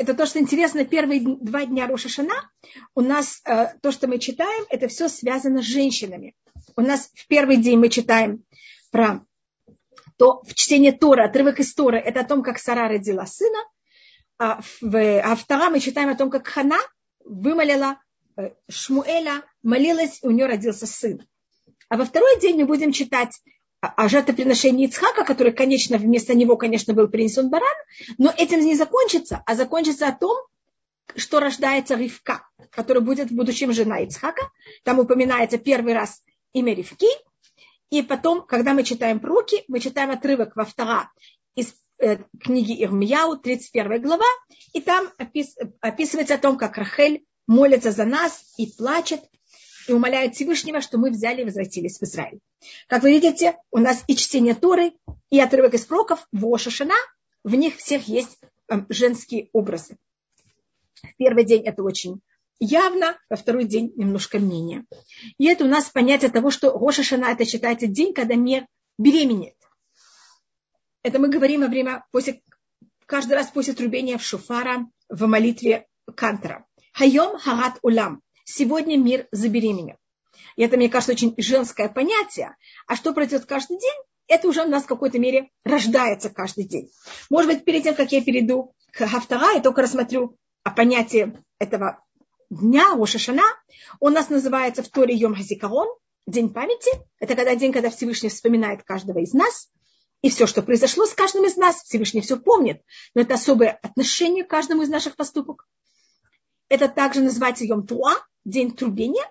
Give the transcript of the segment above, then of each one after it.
это то, что интересно, первые два дня Рошашана у нас э, то, что мы читаем, это все связано с женщинами. У нас в первый день мы читаем про то в чтении Тора, отрывок из Тора, это о том, как Сара родила сына, а, в, а втором мы читаем о том, как Хана вымолила э, Шмуэля, молилась, и у нее родился сын. А во второй день мы будем читать о жертвоприношении Ицхака, который, конечно, вместо него, конечно, был принесен баран, но этим не закончится, а закончится о том, что рождается Ривка, которая будет в будущем жена Ицхака. Там упоминается первый раз имя Ривки. И потом, когда мы читаем пророки, мы читаем отрывок во втора из э, книги Ирмияу, 31 глава, и там опис, описывается о том, как Рахель молится за нас и плачет, и умоляет Всевышнего, что мы взяли и возвратились в Израиль. Как вы видите, у нас и чтение Торы, и отрывок из пророков, в Ошашана, в них всех есть эм, женские образы. В первый день это очень явно, во второй день немножко менее. И это у нас понятие того, что Рошашана это считается день, когда мир беременеет. Это мы говорим во время, после, каждый раз после трубения в шуфара в молитве Кантера. Хайом харат улам. Сегодня мир забеременел. И это, мне кажется, очень женское понятие. А что произойдет каждый день, это уже у нас в какой-то мере рождается каждый день. Может быть, перед тем, как я перейду к Хафтара, я только рассмотрю о понятии этого дня, Ошашана. Он у нас называется в Торе Йом Хазикарон, День памяти. Это когда день, когда Всевышний вспоминает каждого из нас. И все, что произошло с каждым из нас, Всевышний все помнит. Но это особое отношение к каждому из наших поступок. Это также называется Йом Туа, день трубения.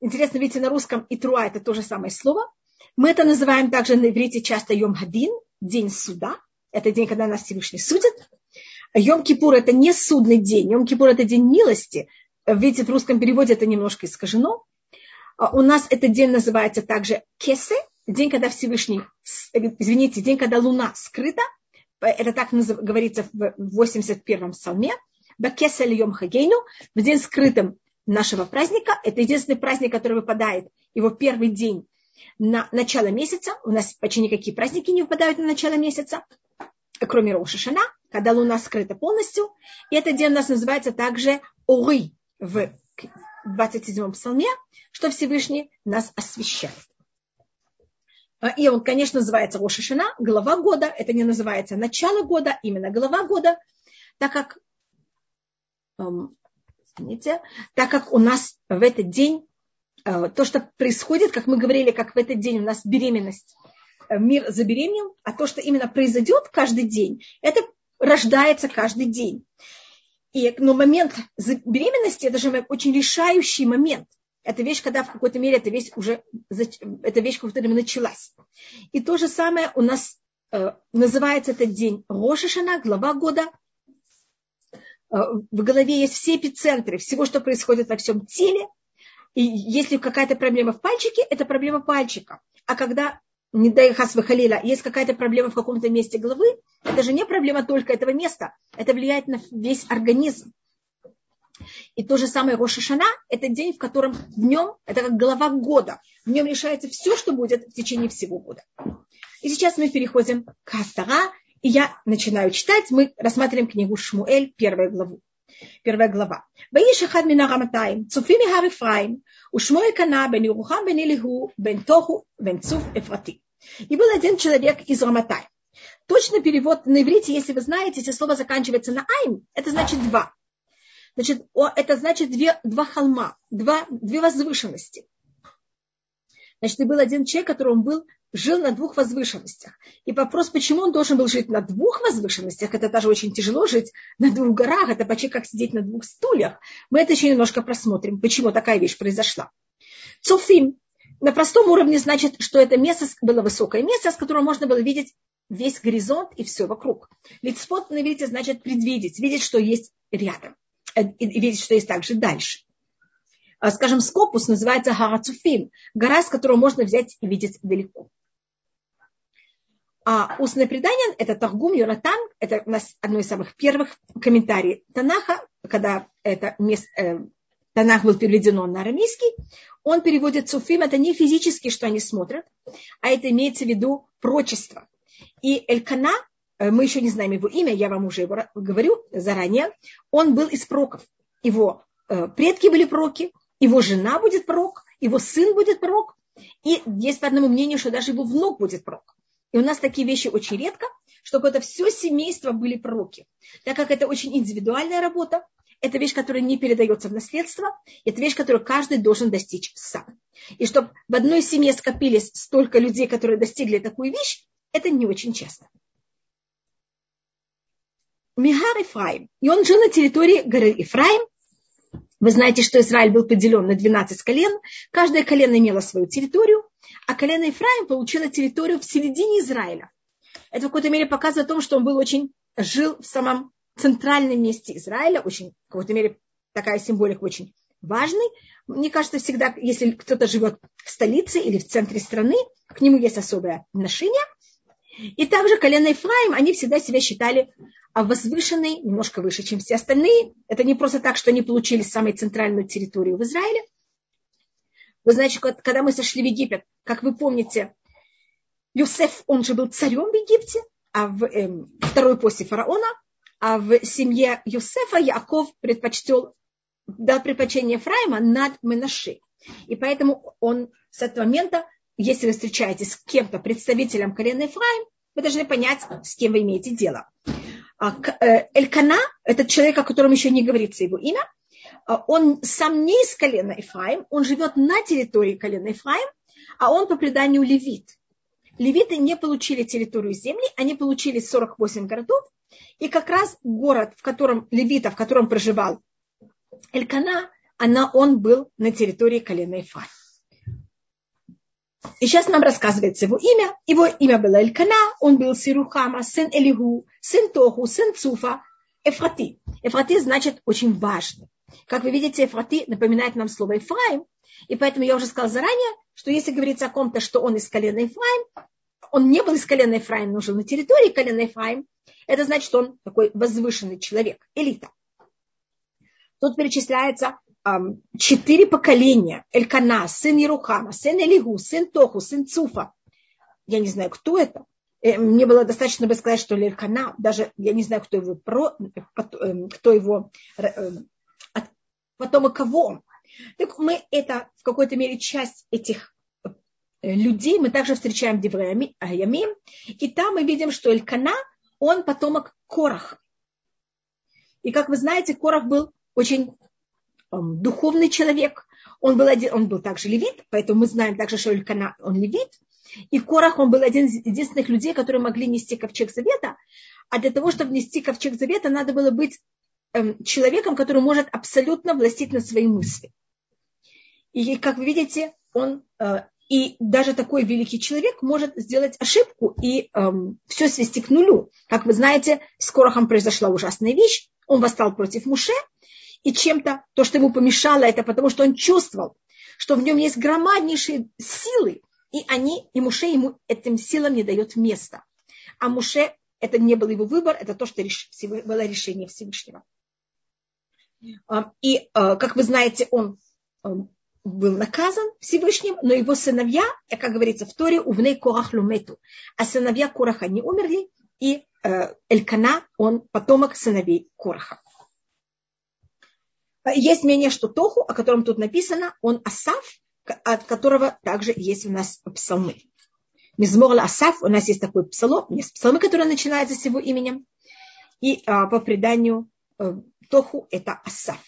Интересно, видите, на русском и труа это то же самое слово. Мы это называем также на иврите часто Йом Хадин, день суда. Это день, когда нас Всевышний судит. Йом Кипур это не судный день. Йом Кипур это день милости. Видите, в русском переводе это немножко искажено. А у нас этот день называется также Кесе, день, когда Всевышний, извините, день, когда луна скрыта. Это так говорится в 81-м псалме. Бакеса Йом Хагейну, в день скрытым нашего праздника. Это единственный праздник, который выпадает его первый день на начало месяца. У нас почти никакие праздники не выпадают на начало месяца, кроме Рошашана, когда луна скрыта полностью. И этот день у нас называется также Оры в 27-м псалме, что Всевышний нас освещает. И он, конечно, называется Рошашана, глава года. Это не называется начало года, именно глава года, так как извините, так как у нас в этот день, э, то, что происходит, как мы говорили, как в этот день у нас беременность, э, мир забеременел, а то, что именно произойдет каждый день, это рождается каждый день. И, но момент беременности, это же очень решающий момент. Это вещь, когда в какой-то мере эта вещь уже, эта вещь мере началась. И то же самое у нас э, называется этот день Рошашана, глава года, в голове есть все эпицентры всего, что происходит во всем теле. И если какая-то проблема в пальчике, это проблема пальчика. А когда, не дай хас халила, есть какая-то проблема в каком-то месте головы, это же не проблема только этого места. Это влияет на весь организм. И то же самое Рошашана – это день, в котором в нем, это как голова года, в нем решается все, что будет в течение всего года. И сейчас мы переходим к Астара, и я начинаю читать, мы рассматриваем книгу Шмуэль, первую главу. Первая глава. ואיש אחד מן הרמתיים, צופים מהר אפרים, ושמואל קנה בן ירוחם בן אליהו, בן תוכו, בן צוף אפרתי. И был один человек из Раматай. Точный перевод на иврите, если вы знаете, если слово заканчивается на айм, это значит два. Значит, это значит две, два холма, два, две возвышенности. Значит, и был один человек, который он был жил на двух возвышенностях. И вопрос, почему он должен был жить на двух возвышенностях, это даже очень тяжело жить на двух горах, это почти как сидеть на двух стульях. Мы это еще немножко просмотрим, почему такая вещь произошла. Цуфим на простом уровне значит, что это место было высокое место, с которого можно было видеть весь горизонт и все вокруг. Лицпот на видите, значит предвидеть, видеть, что есть рядом, э, и видеть, что есть также дальше. А, скажем, скопус называется Харацуфим, гора, с которой можно взять и видеть далеко. А устное предание – это Таргум Йонатан, это у нас одно из самых первых комментариев Танаха, когда это место, э, Танах был переведен на арамейский, он переводит суфим, это не физически, что они смотрят, а это имеется в виду прочество. И Элькана э, мы еще не знаем его имя, я вам уже его говорю заранее, он был из пророков. Его э, предки были пророки, его жена будет пророк, его сын будет пророк, и есть по одному мнению, что даже его внук будет пророк. И у нас такие вещи очень редко, чтобы это все семейство были пророки. Так как это очень индивидуальная работа, это вещь, которая не передается в наследство, это вещь, которую каждый должен достичь сам. И чтобы в одной семье скопились столько людей, которые достигли такую вещь, это не очень часто. Михар Ифраим. И он жил на территории горы Ифраим. Вы знаете, что Израиль был поделен на 12 колен. Каждое колено имело свою территорию, а колено Ифраим получило территорию в середине Израиля. Это в какой-то мере показывает о том, что он был очень, жил в самом центральном месте Израиля, очень, в какой-то мере такая символика очень важный. Мне кажется, всегда, если кто-то живет в столице или в центре страны, к нему есть особое отношение. И также колено Ефраим, они всегда себя считали возвышенной, немножко выше, чем все остальные. Это не просто так, что они получили самую центральную территорию в Израиле. Вы знаете, когда мы сошли в Египет, как вы помните, Юсеф, он же был царем в Египте, а в, эм, второй после фараона, а в семье Юсефа Яков предпочтел, дал предпочтение Ефраима над Менаши. И поэтому он с этого момента, если вы встречаетесь с кем-то, представителем колена Ефраим, вы должны понять, с кем вы имеете дело. А, э, Элькана, этот человек, о котором еще не говорится его имя, а, он сам не из колена Ефраим, он живет на территории колена Ефраим, а он по преданию левит левиты не получили территорию земли, они получили 48 городов, и как раз город, в котором левита, в котором проживал Элькана, она, он был на территории колена Ифар. И сейчас нам рассказывается его имя. Его имя было Элькана, он был Сирухама, сын Элигу, сын Тоху, сын Цуфа, Эфрати. Эфрати значит очень важный. Как вы видите, Эфрати напоминает нам слово Ефраим, и поэтому я уже сказала заранее, что если говорится о ком-то, что он из колена Ефраим, он не был из колена Ефраим, но жил на территории колена Ефраим, это значит, что он такой возвышенный человек, элита. Тут перечисляется четыре поколения. Элькана, сын Ерухама, сын Элигу, сын Тоху, сын Цуфа. Я не знаю, кто это. Э, мне было достаточно бы сказать, что Элькана, даже я не знаю, кто его, про, эм, кто его э, потомок кого он. Так мы это в какой-то мере часть этих э, людей мы также встречаем в Девраямим. И там мы видим, что Элькана, он потомок Кораха. И как вы знаете, Корах был очень духовный человек. Он был, один, он был также левит, поэтому мы знаем также, что Элькана, он левит. И Корах, он был один из единственных людей, которые могли нести ковчег завета. А для того, чтобы нести ковчег завета, надо было быть эм, человеком, который может абсолютно властить над свои мысли. И, как вы видите, он э, и даже такой великий человек может сделать ошибку и эм, все свести к нулю. Как вы знаете, с Корохом произошла ужасная вещь. Он восстал против Муше, и чем-то то, что ему помешало, это потому, что он чувствовал, что в нем есть громаднейшие силы, и они, и Муше ему этим силам не дает места. А Муше это не был его выбор, это то, что было решение Всевышнего. Эм, и, э, как вы знаете, он эм, был наказан Всевышним, но его сыновья, как говорится в Торе, увней Корах лумету. А сыновья Кораха не умерли, и Элькана, он потомок сыновей Кораха. Есть мнение, что Тоху, о котором тут написано, он Асав, от которого также есть у нас псалмы. Мизмор Асав, у нас есть такой псалом, есть псалмы, которые начинаются с его именем. И а, по преданию э, Тоху это Асав.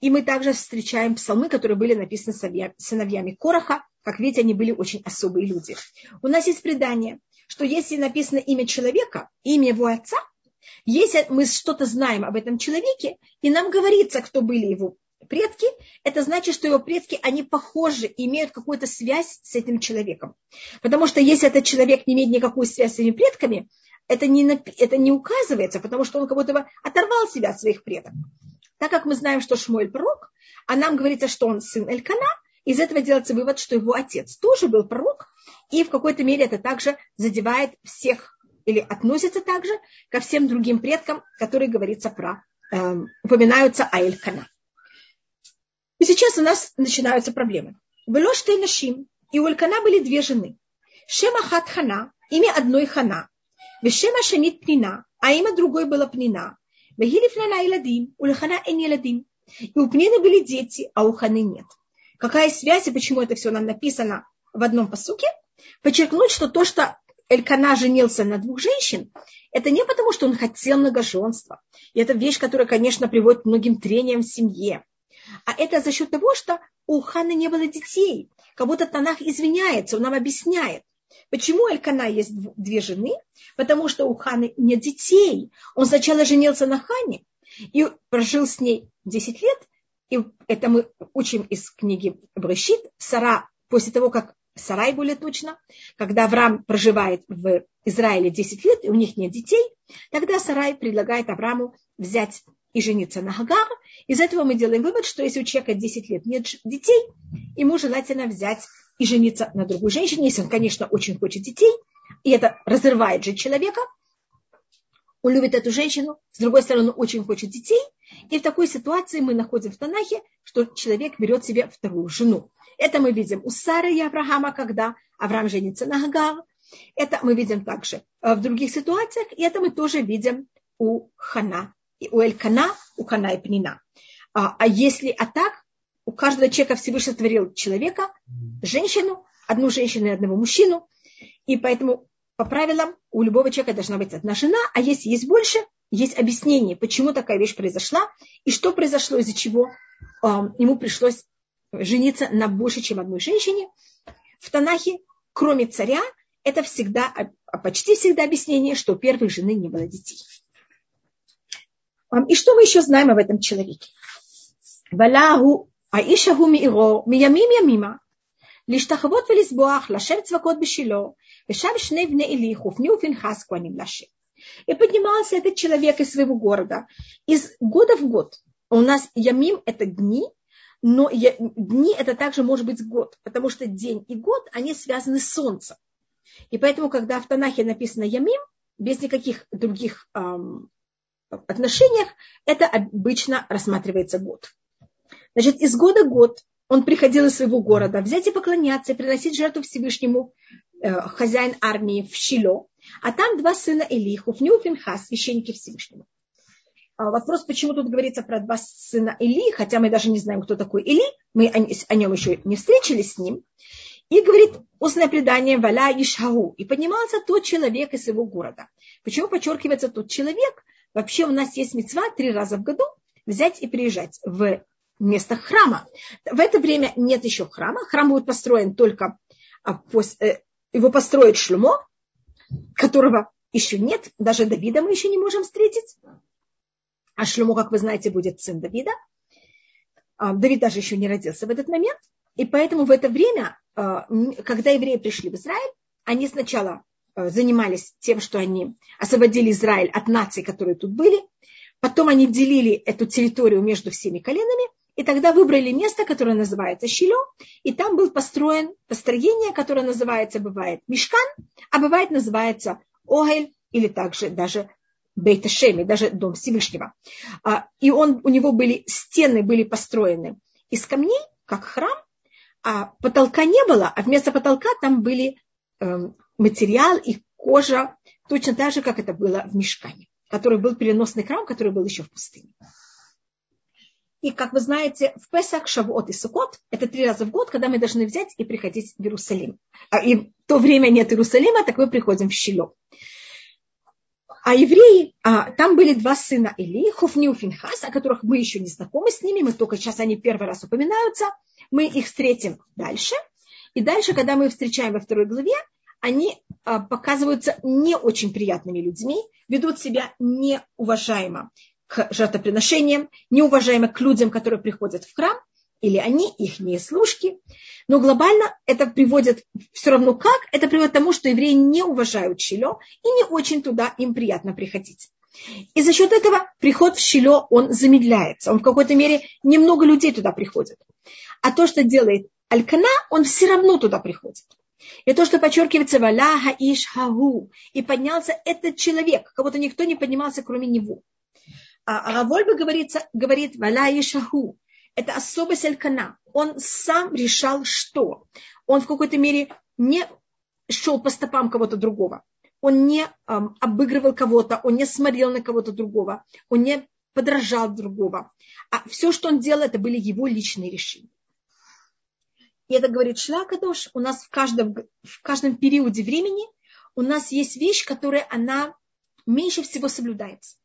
И мы также встречаем псалмы, которые были написаны сыновьями Короха. Как видите, они были очень особые люди. У нас есть предание, что если написано имя человека, имя его отца, если мы что-то знаем об этом человеке, и нам говорится, кто были его предки, это значит, что его предки, они похожи, имеют какую-то связь с этим человеком. Потому что если этот человек не имеет никакую связь с своими предками, это не, это не указывается, потому что он как будто бы оторвал себя от своих предков. Так как мы знаем, что Шмуэль пророк, а нам говорится, что он сын Элькана, из этого делается вывод, что его отец тоже был пророк, и в какой-то мере это также задевает всех или относится также ко всем другим предкам, которые говорится про, э, упоминаются о Элькана. И сейчас у нас начинаются проблемы. Было что и у Элькана были две жены. Шема Хат Хана, имя одной Хана. Вешема шамит пнина, а имя другой было пнина. Вегилиф на иладим, у лехана эн еладим. И у пнины были дети, а у ханы нет. Какая связь и почему это все нам написано в одном посуке? Подчеркнуть, что то, что Элькана женился на двух женщин, это не потому, что он хотел многоженства. И это вещь, которая, конечно, приводит к многим трениям в семье. А это за счет того, что у Ханы не было детей. Как будто Танах извиняется, он нам объясняет. Почему Элькана есть две жены? Потому что у Ханы нет детей. Он сначала женился на Хане и прожил с ней 10 лет. И это мы учим из книги Брешит. Сара, после того, как Сарай более точно, когда Авраам проживает в Израиле 10 лет, и у них нет детей, тогда Сарай предлагает Аврааму взять и жениться на Хагар. Из этого мы делаем вывод, что если у человека 10 лет нет детей, ему желательно взять и жениться на другой женщине, если он, конечно, очень хочет детей, и это разрывает же человека. Он любит эту женщину, с другой стороны, он очень хочет детей. И в такой ситуации мы находим в Танахе, что человек берет себе вторую жену. Это мы видим у Сары и Авраама, когда Авраам женится на Гагар. Это мы видим также э, в других ситуациях, и это мы тоже видим у Хана, у Элькана, у Хана и Пнина. А, а если а так, у каждого человека Всевышний творил человека, женщину, одну женщину и одного мужчину. И поэтому по правилам у любого человека должна быть одна жена, а если есть больше, есть объяснение, почему такая вещь произошла и что произошло, из-за чего э, ему пришлось жениться на больше, чем одной женщине. В Танахе, кроме царя, это всегда, а, а почти всегда объяснение, что у первой жены не было детей. И что мы еще знаем об этом человеке? Валяху аишаху миро миямим ямима. Лишь велисбуах лашем цвакот бешило. И поднимался этот человек из своего города. Из года в год. У нас Ямим – это дни, но дни – это также может быть год, потому что день и год, они связаны с солнцем. И поэтому, когда в Танахе написано Ямим, без никаких других эм, отношениях, это обычно рассматривается год. Значит, из года в год он приходил из своего города взять и поклоняться, приносить жертву Всевышнему хозяин армии в Шило, а там два сына Или, Хуфни и Финхас, священники Всевышнему. А вопрос, почему тут говорится про два сына Или, хотя мы даже не знаем, кто такой Или, мы о, нем еще не встретились с ним. И говорит устное предание Валя Ишау. И поднимался тот человек из его города. Почему подчеркивается тот человек? Вообще у нас есть мецва три раза в году взять и приезжать в место храма. В это время нет еще храма. Храм будет построен только а, после, э, его построит Шлюмо, которого еще нет. Даже Давида мы еще не можем встретить. А Шлюмо, как вы знаете, будет сын Давида. А, Давид даже еще не родился в этот момент. И поэтому в это время, а, когда евреи пришли в Израиль, они сначала занимались тем, что они освободили Израиль от наций, которые тут были. Потом они делили эту территорию между всеми коленами. И тогда выбрали место, которое называется Шило, и там был построен построение, которое называется, бывает Мешкан, а бывает называется Огель или также даже Бейташеми, даже Дом Всевышнего. А, и он, у него были стены были построены из камней, как храм, а потолка не было, а вместо потолка там были эм, материал и кожа, точно так же, как это было в Мешкане, который был переносный храм, который был еще в пустыне. И, как вы знаете, в Песах, Шавуот и Сукот – это три раза в год, когда мы должны взять и приходить в Иерусалим. А, и в то время нет Иерусалима, так мы приходим в Щило. А евреи, а, там были два сына Или, Хуфни и Финхас, о которых мы еще не знакомы с ними, мы только сейчас они первый раз упоминаются. Мы их встретим дальше. И дальше, когда мы их встречаем во второй главе, они а, показываются не очень приятными людьми, ведут себя неуважаемо жертвоприношениям, неуважаемо к людям, которые приходят в храм, или они, их не служки. Но глобально это приводит все равно как, это приводит к тому, что евреи не уважают Шило и не очень туда им приятно приходить. И за счет этого приход в Шило, он замедляется. Он в какой-то мере немного людей туда приходит. А то, что делает Алькана, он все равно туда приходит. И то, что подчеркивается Валя Хаиш Хагу, и поднялся этот человек, кого-то никто не поднимался, кроме него. А Равольба говорится, говорит Валя Шаху. Это особость Алькана. Он сам решал, что. Он в какой-то мере не шел по стопам кого-то другого. он не эм, обыгрывал кого-то, он не смотрел на кого-то другого, он не подражал другого. А все, что он делал, это были его личные решения. И это говорит Шлакадош, у нас в каждом, в каждом периоде времени у нас есть вещь, которая она меньше всего соблюдается.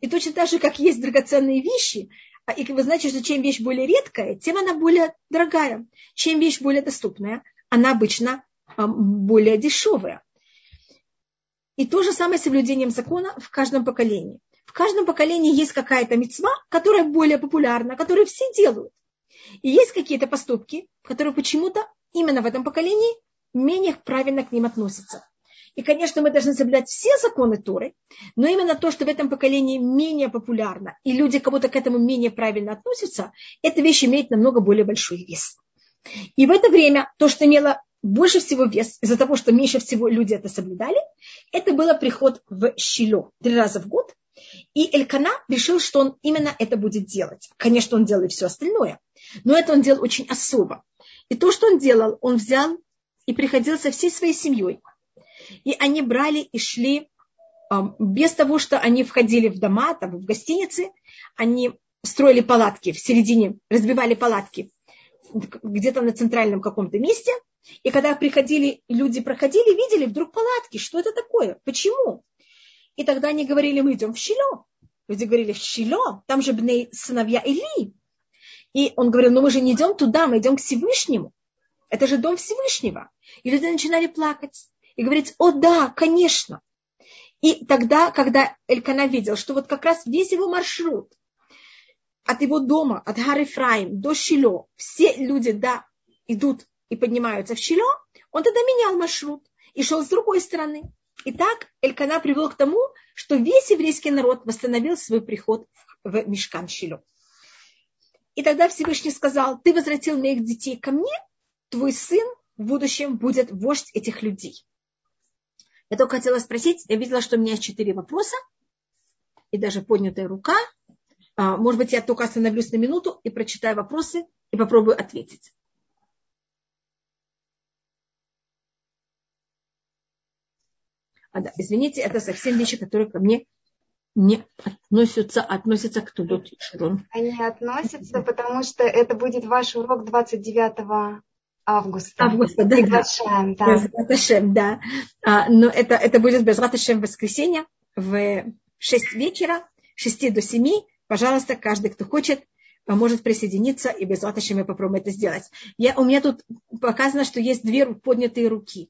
И точно так же, как есть драгоценные вещи, а, и вы знаете, что чем вещь более редкая, тем она более дорогая. Чем вещь более доступная, она обычно более дешевая. И то же самое с соблюдением закона в каждом поколении. В каждом поколении есть какая-то мецва, которая более популярна, которую все делают. И есть какие-то поступки, которые почему-то именно в этом поколении менее правильно к ним относятся. И, конечно, мы должны соблюдать все законы Торы, но именно то, что в этом поколении менее популярно, и люди кого-то к этому менее правильно относятся, эта вещь имеет намного более большой вес. И в это время то, что имело больше всего вес, из-за того, что меньше всего люди это соблюдали, это был приход в Щило три раза в год. И Элькана решил, что он именно это будет делать. Конечно, он делал и все остальное, но это он делал очень особо. И то, что он делал, он взял и приходил со всей своей семьей. И они брали и шли без того, что они входили в дома, там, в гостиницы, они строили палатки в середине, разбивали палатки где-то на центральном каком-то месте. И когда приходили, люди проходили, видели вдруг палатки. Что это такое? Почему? И тогда они говорили, мы идем в Щило. Люди говорили, в Щило, там же бней сыновья Или. И он говорил, ну мы же не идем туда, мы идем к Всевышнему. Это же дом Всевышнего. И люди начинали плакать и говорить, о да, конечно. И тогда, когда Элькана видел, что вот как раз весь его маршрут от его дома, от Гар Ефраим до Шило, все люди, да, идут и поднимаются в Шило, он тогда менял маршрут и шел с другой стороны. И так Элькана привел к тому, что весь еврейский народ восстановил свой приход в Мешкан Шило. И тогда Всевышний сказал, ты возвратил моих детей ко мне, твой сын в будущем будет вождь этих людей. Я только хотела спросить, я видела, что у меня четыре вопроса, и даже поднятая рука. А, может быть, я только остановлюсь на минуту и прочитаю вопросы и попробую ответить. А, да, извините, это совсем вещи, которые ко мне не относятся, относятся к Широн. Они относятся, потому что это будет ваш урок 29 августа. Августа, да. Приглашаем, да. да. да. А, но это, это будет без Раташем в воскресенье в 6 вечера, 6 до 7 пожалуйста, каждый, кто хочет, может присоединиться, и без латыши мы попробуем это сделать. Я, у меня тут показано, что есть две поднятые руки.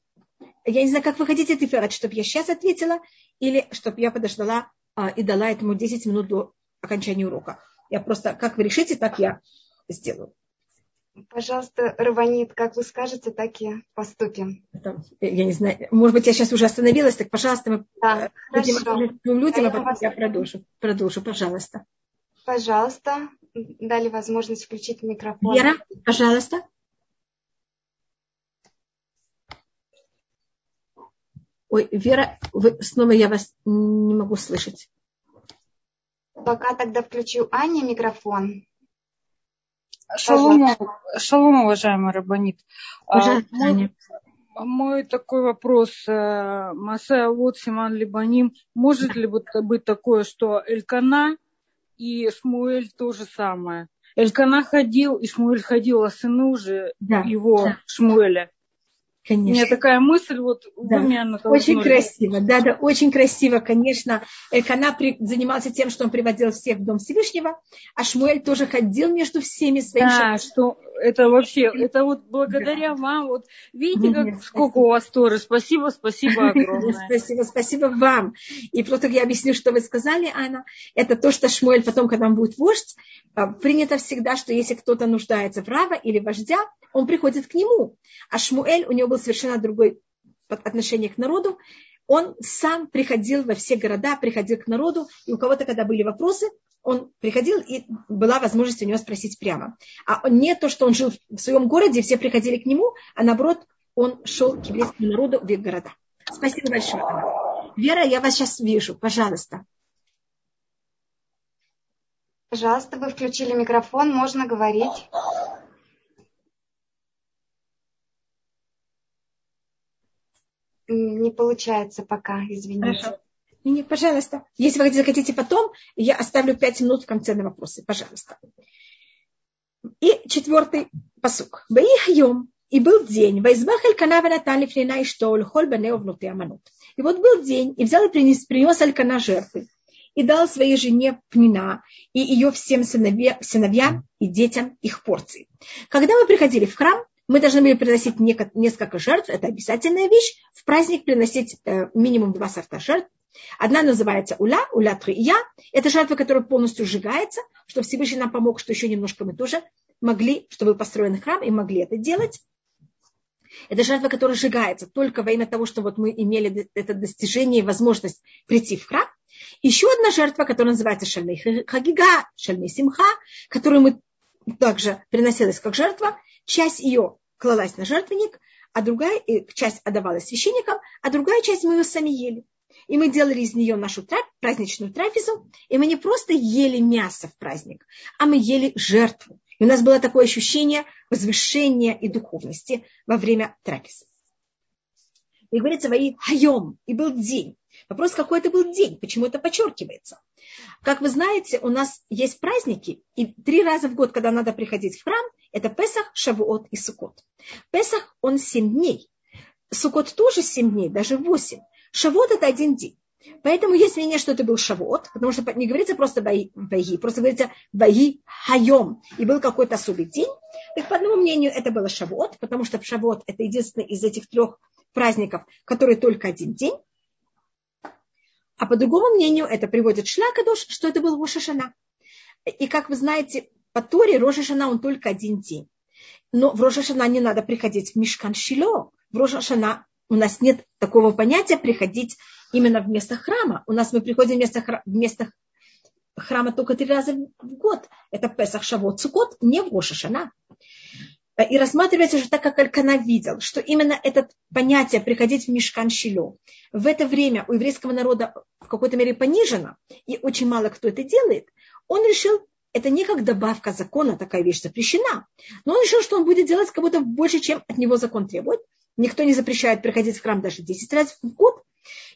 Я не знаю, как вы хотите тиферать, чтобы я сейчас ответила, или чтобы я подождала а, и дала этому 10 минут до окончания урока. Я просто, как вы решите, так я сделаю. Пожалуйста, Раванит, как вы скажете, так и поступим. Я не знаю, может быть, я сейчас уже остановилась, так, пожалуйста, мы да, людям, людям а потом я продолжу, продолжу, пожалуйста. Пожалуйста, дали возможность включить микрофон. Вера, пожалуйста. Ой, Вера, вы, снова я вас не могу слышать. Пока тогда включу Аня микрофон. Шалом, шалом, уважаемый Рабанит. А, мой, мой такой вопрос. Э, Масая вот Симан Либаним. Может ли быть такое, что Элькана и Шмуэль то же самое. Элькана ходил, и Шмуэль ходил, а сыны уже да, его да. Шмуэля. Конечно. У меня такая мысль, вот да. вы меня Очень красиво, да, да, очень красиво, конечно. Элькана при, занимался тем, что он приводил всех в Дом Всевышнего, а Шмуэль тоже ходил между всеми своими. Да, что это вообще, это вот благодаря да. вам, вот видите, как Нет, сколько спасибо. у вас Торы. Спасибо, спасибо огромное. Спасибо, спасибо вам. И просто я объясню, что вы сказали, Анна. Это то, что Шмуэль потом, когда он будет вождь, а, принято всегда, что если кто-то нуждается в рава или вождя, он приходит к нему. А Шмуэль, у него был совершенно другой отношение к народу. Он сам приходил во все города, приходил к народу, и у кого-то, когда были вопросы, он приходил, и была возможность у него спросить прямо. А не то, что он жил в своем городе, все приходили к нему, а наоборот, он шел к еврейскому народу в их города. Спасибо большое. Вера, я вас сейчас вижу. Пожалуйста. Пожалуйста, вы включили микрофон, можно говорить. Не получается пока, извините. Хорошо. Не, пожалуйста. Если вы захотите потом, я оставлю пять минут в конце на вопросы. Пожалуйста. И четвертый посук. Баихайом. И был день. Вайзбах Элькана Ванатан Лифлина и что Лхоль Банео внутри Аманут. И вот был день, и взял и принес, принес Алькана жертвы. И дал своей жене Пнина и ее всем сыновья, сыновьям и детям их порции. Когда мы приходили в храм, мы должны были приносить несколько жертв, это обязательная вещь. В праздник приносить э, минимум два сорта жертв. Одна называется уля, уля трия. Это жертва, которая полностью сжигается, что Всевышний нам помог, что еще немножко мы тоже могли, чтобы построен храм, и могли это делать. Это жертва, которая сжигается только во имя того, что вот мы имели это достижение и возможность прийти в храм. Еще одна жертва, которая называется Шальмей Хагига, Шальмей Симха, которую мы также приносилась как жертва. Часть ее клалась на жертвенник, а другая часть отдавалась священникам, а другая часть мы ее сами ели. И мы делали из нее нашу трап, праздничную трапезу, и мы не просто ели мясо в праздник, а мы ели жертву. И у нас было такое ощущение возвышения и духовности во время трапезы. И говорится, вои хайом, и был день. Вопрос, какой это был день, почему это подчеркивается. Как вы знаете, у нас есть праздники, и три раза в год, когда надо приходить в храм, это Песах, Шавуот и Сукот. Песах, он семь дней. Сукот тоже семь дней, даже восемь. Шавуот это один день. Поэтому есть мнение, что это был Шавуот, потому что не говорится просто Ваи, просто говорится Ваи Хайом. И был какой-то особый день. Так по одному мнению это было Шавуот, потому что Шавуот это единственный из этих трех праздников, который только один день. А по другому мнению это приводит Шлакадош, что это был Рошашана. И как вы знаете, по Торе Рошашана он только один день. Но в Рошашана не надо приходить в Мишкан Шило. В Рошашана у нас нет такого понятия приходить именно в место храма. У нас мы приходим вместо, вместо храма только три раза в год. Это Песах, Шавот, Цукот, не в Рошашана. И рассматривается же так, как Алькана видел, что именно это понятие приходить в Мишкан Шило в это время у еврейского народа в какой-то мере понижено, и очень мало кто это делает, он решил, это не как добавка закона, такая вещь запрещена, но он решил, что он будет делать как будто больше, чем от него закон требует. Никто не запрещает приходить в храм даже 10 раз в год.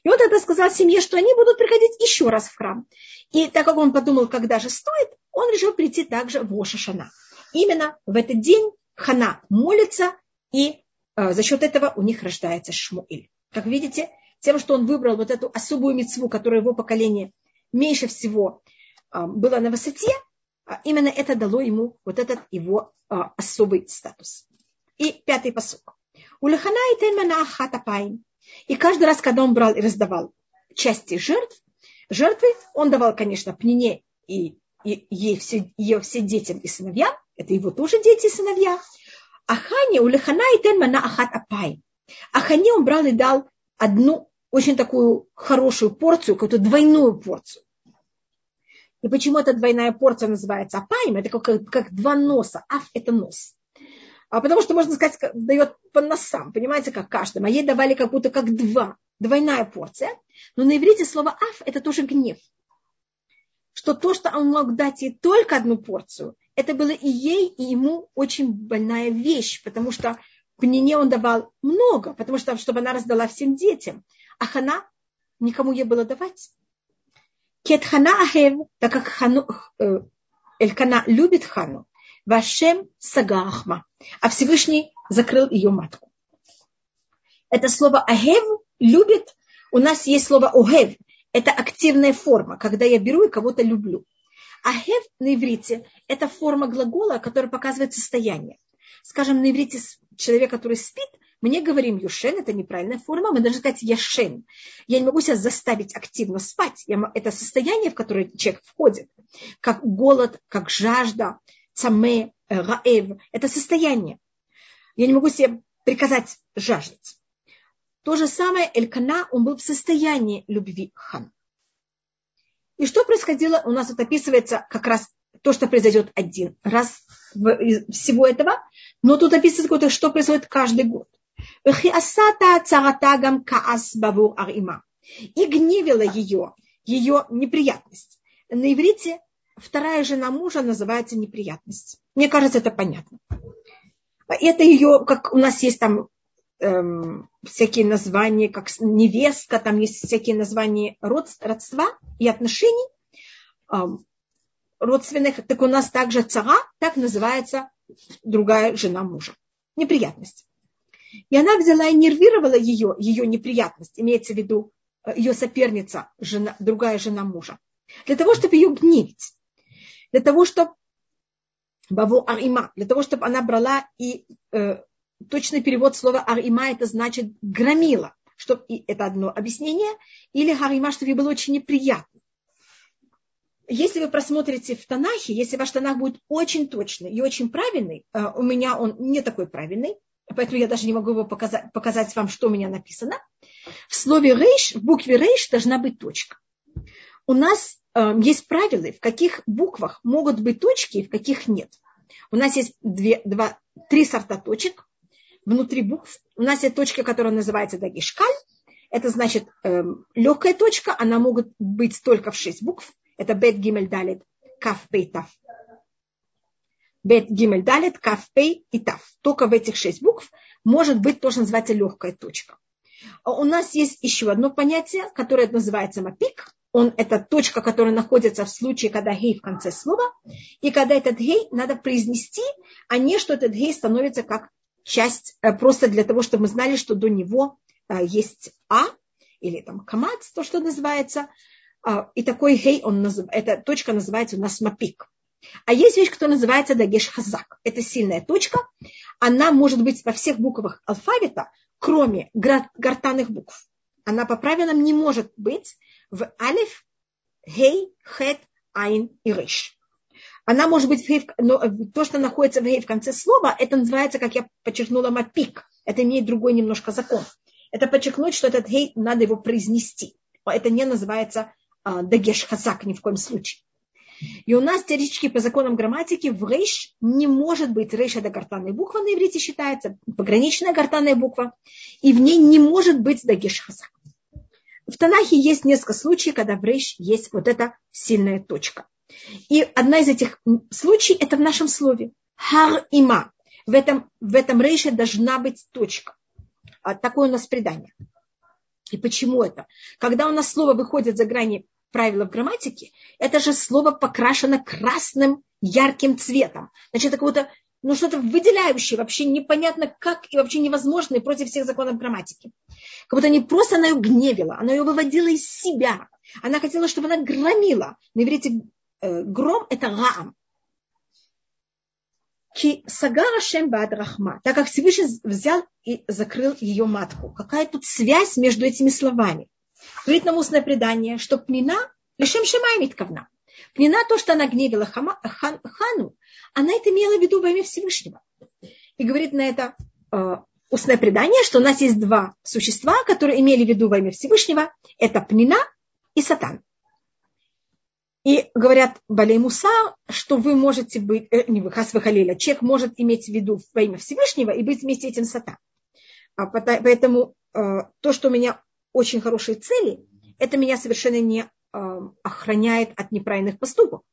И он тогда сказал семье, что они будут приходить еще раз в храм. И так как он подумал, когда же стоит, он решил прийти также в Ошашана. Именно в этот день Хана молится, и э, за счет этого у них рождается Шмуэль. Как видите, тем, что он выбрал вот эту особую мицву, которая его поколение меньше всего э, было на высоте, именно это дало ему вот этот его э, особый статус. И пятый пасук. ולחנה יתן מנה אחת אפים. И каждый раз, когда он брал и раздавал части жертв, жертвы, он давал, конечно, Пнине и, и ей все, ее все детям и сыновьям, это его тоже дети и сыновья. А Хане у Лехана и Тенмана Ахат Апай. А Хане он брал и дал одну очень такую хорошую порцию, какую-то двойную порцию. И почему эта двойная порция называется апаем? Это как, как два носа. Аф – это нос. А потому что, можно сказать, дает по носам, понимаете, как каждому. А ей давали как будто как два, двойная порция. Но на иврите слово аф – это тоже гнев. Что то, что он мог дать ей только одну порцию, это было и ей, и ему очень больная вещь, потому что Пнине он давал много, потому что, чтобы она раздала всем детям. А Хана никому ей было давать. Кетхана Ахев, так как Хану, э, Элькана любит Хану, Вашем Сагахма, а Всевышний закрыл ее матку. Это слово Ахев любит. У нас есть слово Огев. Это активная форма, когда я беру и кого-то люблю. Ахев на иврите – это форма глагола, которая показывает состояние. Скажем, на иврите человек, который спит, мы не говорим юшен, это неправильная форма, мы должны сказать яшен. Я не могу себя заставить активно спать. Я, это состояние, в которое человек входит, как голод, как жажда, цаме, э, раэв, это состояние. Я не могу себе приказать жаждать. То же самое Элькана, он был в состоянии любви хан. И что происходило? У нас тут описывается как раз то, что произойдет один раз всего этого, но тут описывается, что происходит каждый год. И гневила ее, ее неприятность. На иврите вторая жена мужа называется неприятность. Мне кажется, это понятно. Это ее, как у нас есть там эм, всякие названия, как невестка, там есть всякие названия род, родства и отношений родственных. Так у нас также цара, так называется другая жена мужа. Неприятность. И она взяла и нервировала ее, ее неприятность, имеется в виду э, ее соперница, жена, другая жена мужа, для того, чтобы ее гневить, для того, чтобы для того, чтобы она брала и э, точный перевод слова Арима это значит громила, чтобы и это одно объяснение, или Арима, чтобы ей было очень неприятно. Если вы просмотрите в Танахе, если ваш Танах будет очень точный и очень правильный, э, у меня он не такой правильный, поэтому я даже не могу его показать, показать вам, что у меня написано. В слове рейш, в букве рейш должна быть точка. У нас э, есть правила, в каких буквах могут быть точки и в каких нет. У нас есть две, два, три сорта точек внутри букв. У нас есть точка, которая называется дагишкаль. Это значит э, легкая точка, она может быть только в шесть букв. Это бет гимель далит каф пей таф. Бет гимель далит каф пей и таф. Только в этих шесть букв может быть то, что называется легкая точка. А у нас есть еще одно понятие, которое называется мапик. Он, это точка, которая находится в случае, когда гей в конце слова. И когда этот гей надо произнести, а не что этот гей становится как часть, э, просто для того, чтобы мы знали, что до него э, есть а, или там камац, то, что называется, а, и такой гей, он эта точка называется у нас мапик. А есть вещь, которая называется дагеш хазак. Это сильная точка. Она может быть во всех буквах алфавита, кроме гортанных букв. Она по правилам не может быть в алиф, гей, хет, айн и риш. Она может быть в гей, но то, что находится в гей в конце слова, это называется, как я подчеркнула, мапик. Это имеет другой немножко закон. Это подчеркнуть, что этот гей надо его произнести. Это не называется а, дагеш хазак ни в коем случае. И у нас теоретически по законам грамматики в рейш не может быть рейш это гортанная буква на иврите считается, пограничная гортанная буква, и в ней не может быть дагеш хазак. В Танахе есть несколько случаев, когда в рейш есть вот эта сильная точка. И одна из этих случаев это в нашем слове. Хар има. В этом, в этом рейше должна быть точка. А, такое у нас предание. И почему это? Когда у нас слово выходит за грани правила в грамматике, это же слово покрашено красным ярким цветом. Значит, это какое-то ну, что-то выделяющее, вообще непонятно как и вообще невозможно и против всех законов грамматики. Как будто не просто она ее гневила, она ее выводила из себя. Она хотела, чтобы она громила. На иврите э, гром – это раам. Ки сагара шем рахма, так как Всевышний взял и закрыл ее матку. Какая тут связь между этими словами? Говорит нам устное предание, что Пнина лишем шамай митковна. Пнина то, что она гневила хама, хан, хану, она это имела в виду во имя Всевышнего. И говорит на это э, устное предание, что у нас есть два существа, которые имели в виду во имя Всевышнего. Это Пнина и Сатан. И говорят Балей Муса, что вы можете быть, э, не вы, Хасвы Халиля, человек может иметь в виду во имя Всевышнего и быть вместе этим Сатан. А поэтому э, то, что у меня очень хорошие цели, это меня совершенно не э, охраняет от неправильных поступков.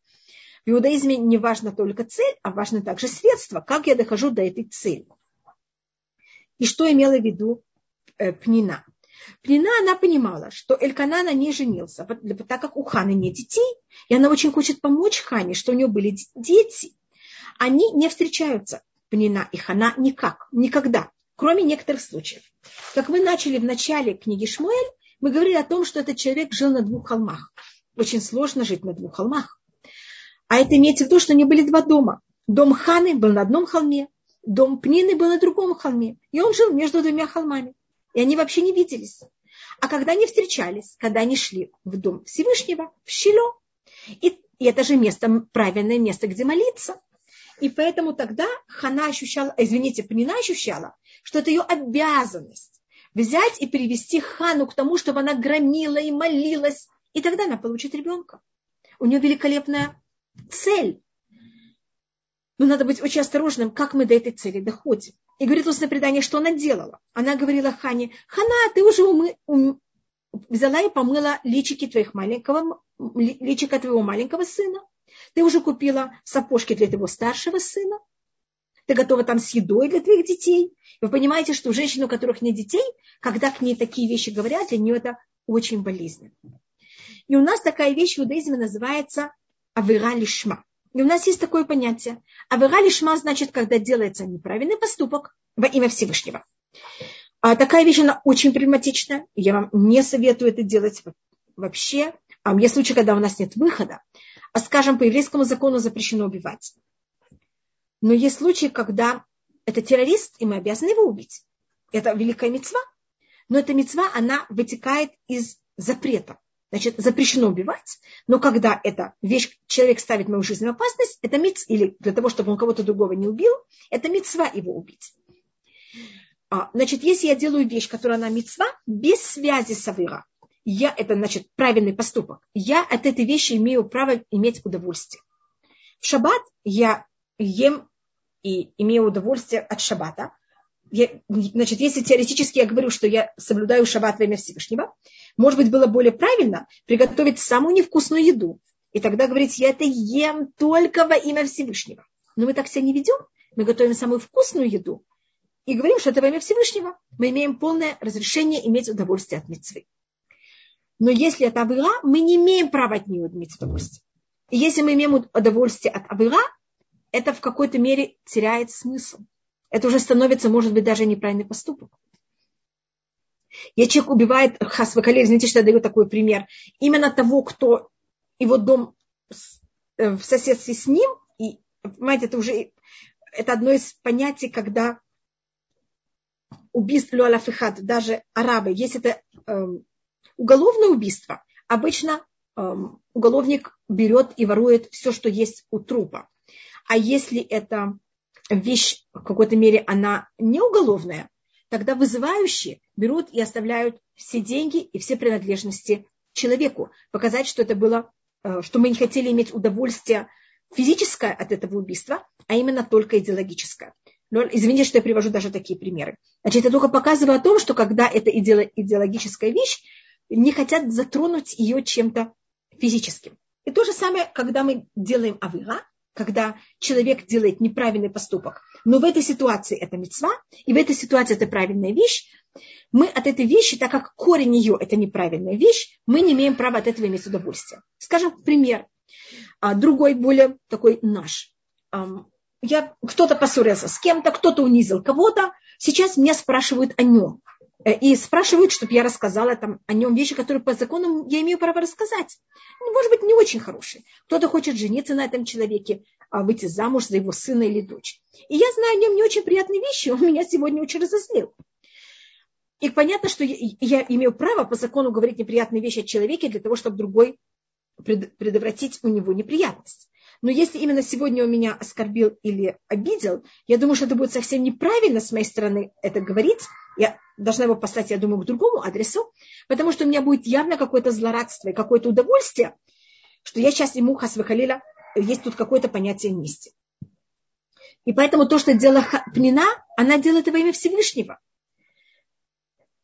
В иудаизме не важно только цель, а важно также средства, как я дохожу до этой цели. И что имела в виду э, Пнина? Пнина, она понимала, что Элькана на ней женился, так как у Ханы нет детей, и она очень хочет помочь Хане, что у нее были дети. Они не встречаются, Пнина и Хана, никак, никогда кроме некоторых случаев. Как мы начали в начале книги Шмуэль, мы говорили о том, что этот человек жил на двух холмах. Очень сложно жить на двух холмах. А это имеется в виду, что они были два дома. Дом Ханы был на одном холме, дом Пнины был на другом холме. И он жил между двумя холмами. И они вообще не виделись. А когда они встречались, когда они шли в дом Всевышнего, в Щело, и, и это же место, правильное место, где молиться. И поэтому тогда Хана ощущала, извините, Пнина ощущала, что это ее обязанность взять и привести Хану к тому, чтобы она громила и молилась, и тогда она получит ребенка. У нее великолепная цель. Но надо быть очень осторожным, как мы до этой цели доходим. И говорит устное предание, что она делала. Она говорила Хане, Хана, ты уже умы, ум, взяла и помыла личики твоих маленького, личика твоего маленького сына. Ты уже купила сапожки для твоего старшего сына. ты готова там с едой для твоих детей. Вы понимаете, что женщина, у которых нет детей, когда к ней такие вещи говорят, для нее это очень болезненно. И у нас такая вещь в иудаизме называется авера лишма. И у нас есть такое понятие. Авера лишма значит, когда делается неправильный поступок во имя Всевышнего. А такая вещь, она очень проблематична. Я вам не советую это делать вообще. А есть случаи, когда у нас нет выхода. А скажем, по еврейскому закону запрещено убивать. Но есть случаи, когда это террорист, и мы обязаны его убить. Это великая мецва. Но эта мецва, она вытекает из запрета. Значит, запрещено убивать, но когда эта вещь, человек ставит мою жизнь в опасность, это миц, или для того, чтобы он кого-то другого не убил, это мецва его убить. А, значит, если я делаю вещь, которая она мецва, без связи с авира, я, это значит правильный поступок, я от этой вещи имею право иметь удовольствие. В шаббат я ем и имею удовольствие от шаббата. Я, значит, если теоретически я говорю, что я соблюдаю шаббат во имя Всевышнего, может быть, было более правильно приготовить самую невкусную еду. И тогда говорить, я это ем только во имя Всевышнего. Но мы так себя не ведем. Мы готовим самую вкусную еду и говорим, что это во имя Всевышнего. Мы имеем полное разрешение иметь удовольствие от мецвы. Но если это авыра, мы не имеем права от нее иметь удовольствие. И если мы имеем удовольствие от авыра, это в какой-то мере теряет смысл. Это уже становится, может быть, даже неправильный поступок. Если человек убивает Хасвакале, знаете, что я даю такой пример, именно того, кто его дом э, в соседстве с ним, и, понимаете, это уже это одно из понятий, когда убийство Люалафихат, даже арабы, если это э, уголовное убийство, обычно э, уголовник берет и ворует все, что есть у трупа. А если это вещь в какой-то мере она не уголовная, тогда вызывающие берут и оставляют все деньги и все принадлежности человеку, показать, что это было, э, что мы не хотели иметь удовольствие физическое от этого убийства, а именно только идеологическое. Но извините, что я привожу даже такие примеры. Значит, я только показываю о том, что когда это идеологическая вещь, не хотят затронуть ее чем-то физическим. И то же самое, когда мы делаем авира, когда человек делает неправильный поступок, но в этой ситуации это мецва, и в этой ситуации это правильная вещь, мы от этой вещи, так как корень ее это неправильная вещь, мы не имеем права от этого иметь удовольствие. Скажем, пример. А, другой, более такой наш. Я, кто-то поссорился с кем-то, кто-то унизил кого-то. Сейчас меня спрашивают о нем. Э, и спрашивают, чтобы я рассказала там, о нем вещи, которые по закону я имею право рассказать. Ну, может быть, не очень хорошие. Кто-то хочет жениться на этом человеке, а выйти замуж за его сына или дочь. И я знаю о нем не очень приятные вещи, он меня сегодня очень разозлил. И понятно, что я, я имею право по закону говорить неприятные вещи о человеке для того, чтобы другой предотвратить у него неприятность. Но если именно сегодня он меня оскорбил или обидел, я думаю, что это будет совсем неправильно с моей стороны это говорить. Я должна его послать, я думаю, к другому адресу, потому что у меня будет явно какое-то злорадство и какое-то удовольствие, что я сейчас ему хасвахалила, есть тут какое-то понятие мести. И поэтому то, что делала Пнина, она делает во имя Всевышнего.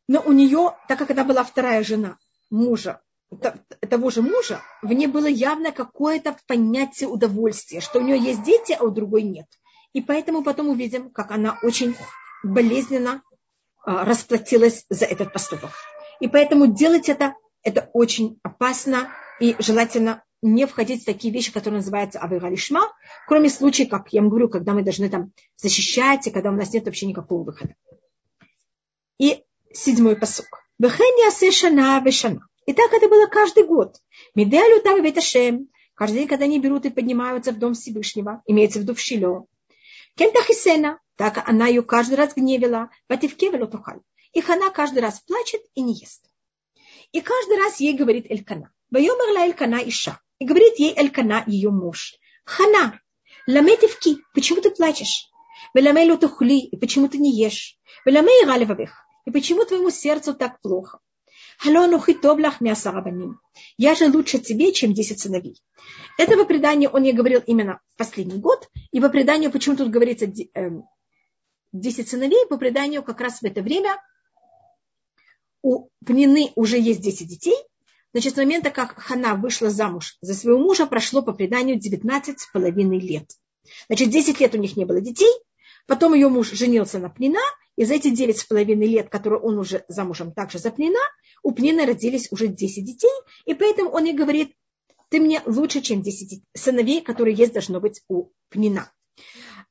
Но у нее, так как она была вторая жена мужа того же мужа, в ней было явно какое-то понятие удовольствия, что у нее есть дети, а у другой нет. И поэтому потом увидим, как она очень болезненно а, расплатилась за этот поступок. И поэтому делать это, это очень опасно и желательно не входить в такие вещи, которые называются авигалишма, кроме случаев, как я вам говорю, когда мы должны там защищать, и когда у нас нет вообще никакого выхода. И седьмой вешана. И так это было каждый год. Медалю там и Ашем. Каждый день, когда они берут и поднимаются в дом Всевышнего, имеется в виду в Шило. Кента Хисена, так она ее каждый раз гневила, Вативке Велотухаль. И Хана каждый раз плачет и не ест. И каждый раз ей говорит Элькана. Вайомерла Элькана Иша. И говорит ей Элькана, ее муж. Хана, ламетивки, почему ты плачешь? Веламей лотухли, и почему ты не ешь? Веламей галевавих, и почему твоему сердцу так плохо? Я же лучше тебе, чем 10 сыновей. Этого предания он не говорил именно в последний год. И по преданию, почему тут говорится 10 эм, сыновей, по преданию как раз в это время у Пнины уже есть 10 детей. Значит, с момента, как Хана вышла замуж за своего мужа, прошло по преданию 19 с половиной лет. Значит, 10 лет у них не было детей, Потом ее муж женился на Пнина, и за эти девять с половиной лет, которые он уже замужем также за Пнина, у Пнина родились уже 10 детей, и поэтому он ей говорит, ты мне лучше, чем 10 сыновей, которые есть должно быть у Пнина.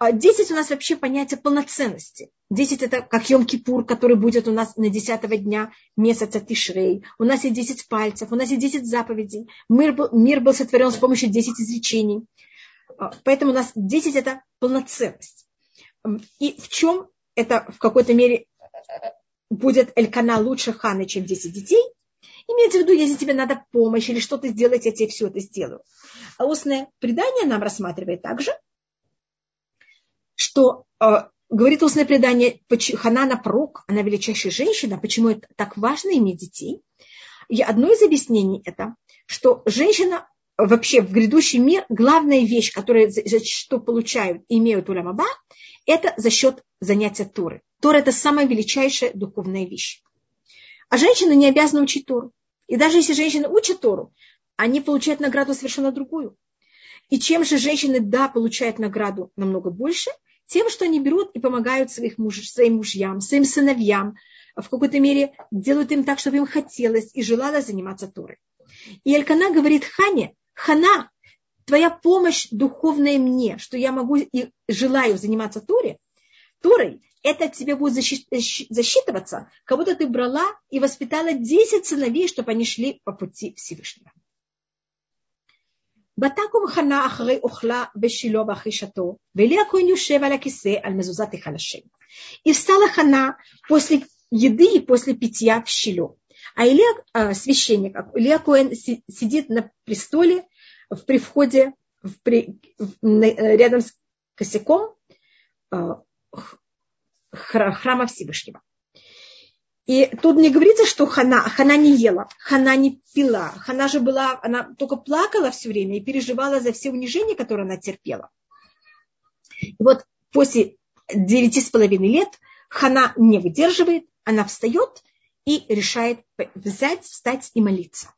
А десять у нас вообще понятие полноценности. Десять это как Йом-Кипур, который будет у нас на десятого дня месяца Тишрей. У нас есть десять пальцев, у нас есть десять заповедей. Мир был, мир был сотворен с помощью десяти изречений. А, поэтому у нас десять это полноценность. И в чем это в какой-то мере будет Элькана лучше Ханы, чем 10 детей, имеется в виду, если тебе надо помощь или что-то сделать, я тебе все это сделаю. А устное предание нам рассматривает также, что э, говорит устное предание, Ханана пророк, она величайшая женщина, почему это так важно иметь детей. И одно из объяснений это, что женщина вообще в грядущий мир, главная вещь, которую что получают имеют уламаба, это за счет занятия Торы. Тора – это самая величайшая духовная вещь. А женщина не обязана учить Тору. И даже если женщина учит Тору, они получают награду совершенно другую. И чем же женщины, да, получают награду намного больше – тем, что они берут и помогают своих муж, своим мужьям, своим сыновьям, в какой-то мере делают им так, чтобы им хотелось и желало заниматься Торой. И Элькана говорит Хане, Хана, твоя помощь духовная мне, что я могу и желаю заниматься Торе, Торой, это тебе будет засчитываться, как будто ты брала и воспитала 10 сыновей, чтобы они шли по пути Всевышнего. ותקום חנה אחרי אוכלה בשילו ואחישתו, ואלי הכהן יושב על הכיסא על מזוזת היכל השם. И встала Хана после еды и после питья в Шило. А Илья, э, священник, Илья Коэн сидит на престоле в привходе в, при, в, рядом с косяком э, храма Всевышнего. И тут не говорится, что Хана, Хана не ела, Хана не пила. Хана же была, она только плакала все время и переживала за все унижения, которые она терпела. И вот после девяти с половиной лет Хана не выдерживает, она встает и решает взять, встать и молиться.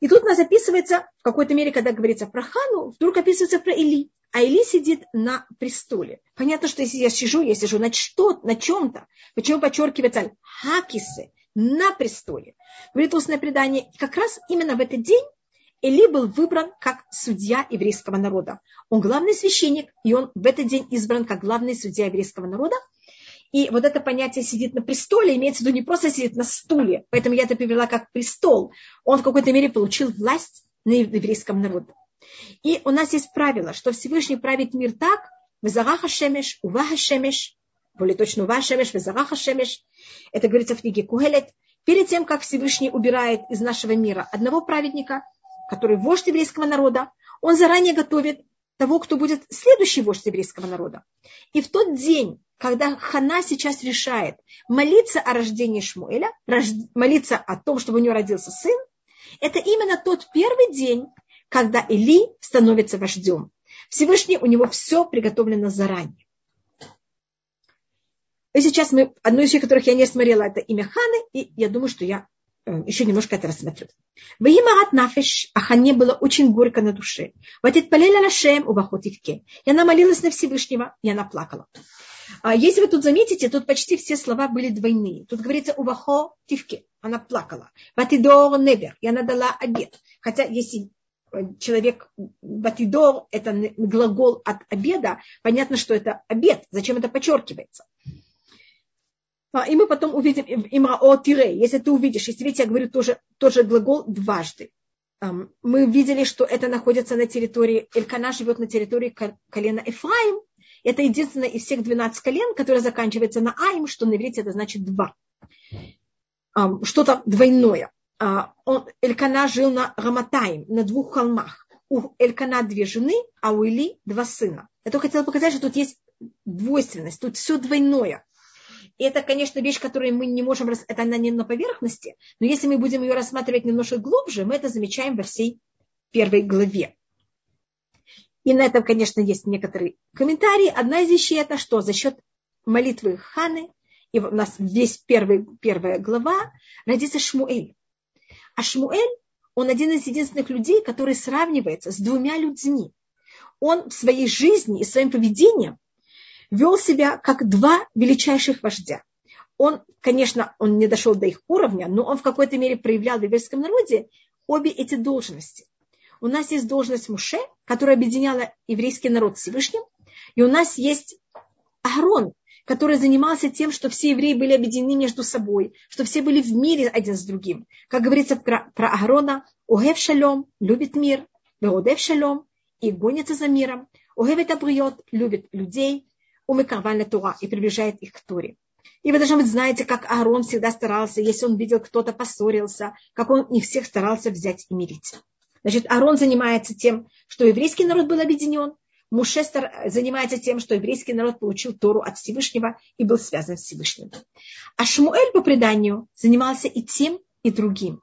И тут у нас описывается, в какой-то мере, когда говорится про Хану, вдруг описывается про Или а Или сидит на престоле. Понятно, что если я сижу, я сижу на что на чем-то. Почему подчеркивается хакисы на престоле? Говорит устное предание, как раз именно в этот день Эли был выбран как судья еврейского народа. Он главный священник, и он в этот день избран как главный судья еврейского народа. И вот это понятие сидит на престоле, имеется в виду не просто сидит на стуле, поэтому я это привела как престол. Он в какой-то мере получил власть на еврейском народе. И у нас есть правило, что Всевышний правит мир так, Везараха Шемеш, Уваха Шемеш, более точно Ува Шемеш, Везараха Шемеш. Это говорится в книге Кугелет. Перед тем, как Всевышний убирает из нашего мира одного праведника, который вождь еврейского народа, он заранее готовит того, кто будет следующий вождь еврейского народа. И в тот день, когда Хана сейчас решает молиться о рождении Шмуэля, молиться о том, чтобы у него родился сын, это именно тот первый день, когда Или становится вождем. Всевышний у него все приготовлено заранее. И сейчас мы, одно из вещей, которых я не смотрела, это имя Ханы, и я думаю, что я еще немножко это рассмотрю. В Имарат Нафиш, а Хане было очень горько на душе. Вот это полеля Лашем у Бахотивке. И она молилась на Всевышнего, и она плакала. А если вы тут заметите, тут почти все слова были двойные. Тут говорится Увахо Тивке, она плакала. Ватидор Невер, и она дала обед. Хотя если человек батидор, это глагол от обеда, понятно, что это обед. Зачем это подчеркивается? А, и мы потом увидим имао тире. Если ты увидишь, если видите, я говорю тоже, тот же глагол дважды. Мы видели, что это находится на территории, Элькана живет на территории колена Эфраим. Это единственное из всех 12 колен, которое заканчивается на Аим, что на иврите это значит два. Что-то двойное. А, Элькана жил на Раматаим, на двух холмах. У Элькана две жены, а у Или два сына. Я только хотела показать, что тут есть двойственность, тут все двойное. И это, конечно, вещь, которую мы не можем, это она не на поверхности, но если мы будем ее рассматривать немножко глубже, мы это замечаем во всей первой главе. И на этом, конечно, есть некоторые комментарии. Одна из вещей это что? За счет молитвы Ханы, и у нас весь первый, первая глава, родится Шмуэль. А Шмуэль, он один из единственных людей, который сравнивается с двумя людьми. Он в своей жизни и своим поведением вел себя как два величайших вождя. Он, конечно, он не дошел до их уровня, но он в какой-то мере проявлял в еврейском народе обе эти должности. У нас есть должность Муше, которая объединяла еврейский народ с Всевышним, и у нас есть Аарон, который занимался тем, что все евреи были объединены между собой, что все были в мире один с другим. Как говорится про, Аарона, Огев Шалом любит мир, Веодев Шалом и гонится за миром, Огев это любит людей, умыкарвальна Тура и приближает их к Туре. И вы, должны быть, знаете, как Аарон всегда старался, если он видел, кто-то поссорился, как он их всех старался взять и мирить. Значит, Аарон занимается тем, что еврейский народ был объединен, Муше занимается тем, что еврейский народ получил Тору от Всевышнего и был связан с Всевышним. А Шмуэль по преданию занимался и тем, и другим.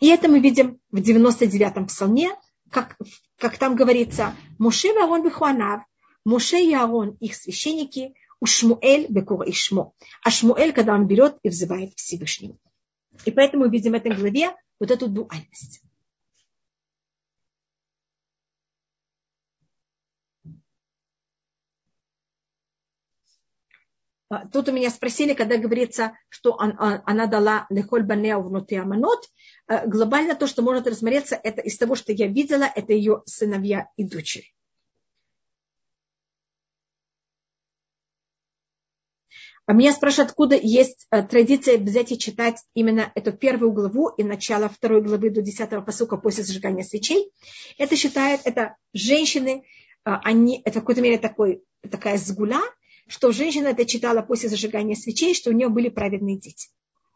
И это мы видим в 99-м псалме, как, как там говорится, Муше и Аарон бихуанав, Муше и Аарон, их священники, у Шмуэль бекур и Шмо. А Шмуэль, когда он берет и взывает Всевышнему. И поэтому мы видим в этой главе вот эту дуальность. А, тут у меня спросили, когда говорится, что а, она дала лехоль банео внутри аманот, а, глобально то, что может рассмотреться, это из того, что я видела, это ее сыновья и дочери. А меня спрашивают, откуда есть традиция взять и читать именно эту первую главу и начало второй главы до десятого посука после зажигания свечей. Это считает, это женщины, они, это в какой-то мере такой, такая сгуля, что женщина это читала после зажигания свечей, что у нее были праведные дети.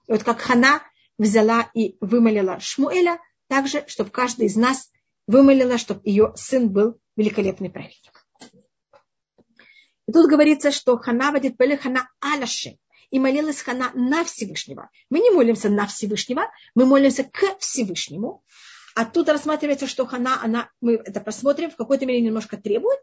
И вот как Хана взяла и вымолила Шмуэля, также, чтобы каждый из нас вымолила, чтобы ее сын был великолепный праведник. И тут говорится, что Хана водит Пеле Хана Алаши. И молилась Хана на Всевышнего. Мы не молимся на Всевышнего, мы молимся к Всевышнему. А тут рассматривается, что Хана, она, мы это посмотрим, в какой-то мере немножко требует.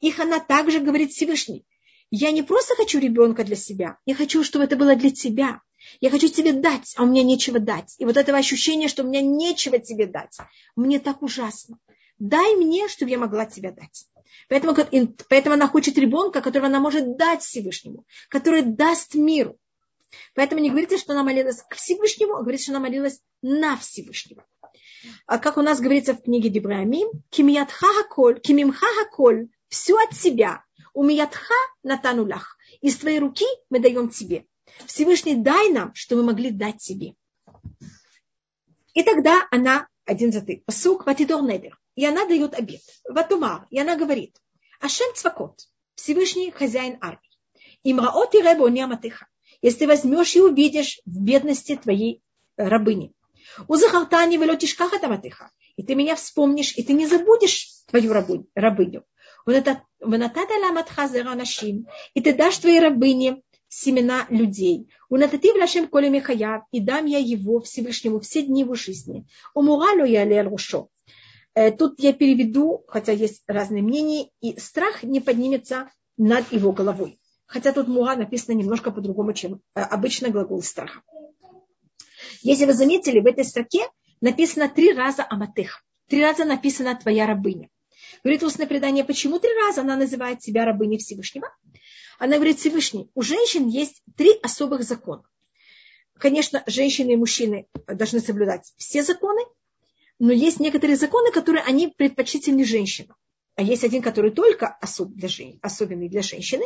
И Хана также говорит Всевышний я не просто хочу ребенка для себя, я хочу, чтобы это было для тебя. Я хочу тебе дать, а у меня нечего дать. И вот этого ощущения, что у меня нечего тебе дать, мне так ужасно. Дай мне, чтобы я могла тебе дать. Поэтому, поэтому она хочет ребенка, которого она может дать Всевышнему, который даст миру. Поэтому не говорится, что она молилась к Всевышнему, а говорится, что она молилась на Всевышнего. А как у нас говорится в книге Дебраамим, кимият хахаколь, кимим хахаколь, все от себя, Умиятха натанулях. Из твоей руки мы даем тебе. Всевышний дай нам, что мы могли дать тебе. И тогда она, один за ты, посук ватидор недер. И она дает обед. Ватумар. И она говорит, Ашем цвакот, Всевышний хозяин армии. Имраот и ребо неаматыха. Если возьмешь и увидишь в бедности твоей рабыни. Узахартани велотишках атаматыха. И ты меня вспомнишь, и ты не забудешь твою рабыню. И ты дашь твоей рабыне семена людей. Унатати влашем коле михаяв, и дам я его Всевышнему все дни его жизни. Умуралю я лель рушо. Э, тут я переведу, хотя есть разные мнения, и страх не поднимется над его головой. Хотя тут муа написано немножко по-другому, чем э, обычно глагол страха. Если вы заметили, в этой строке написано три раза аматех. Три раза написано твоя рабыня. Говорит устное предание, почему три раза она называет себя рабыней Всевышнего? Она говорит, Всевышний, у женщин есть три особых закона. Конечно, женщины и мужчины должны соблюдать все законы, но есть некоторые законы, которые они предпочтительны женщинам. А есть один, который только для жен... особенный для женщины.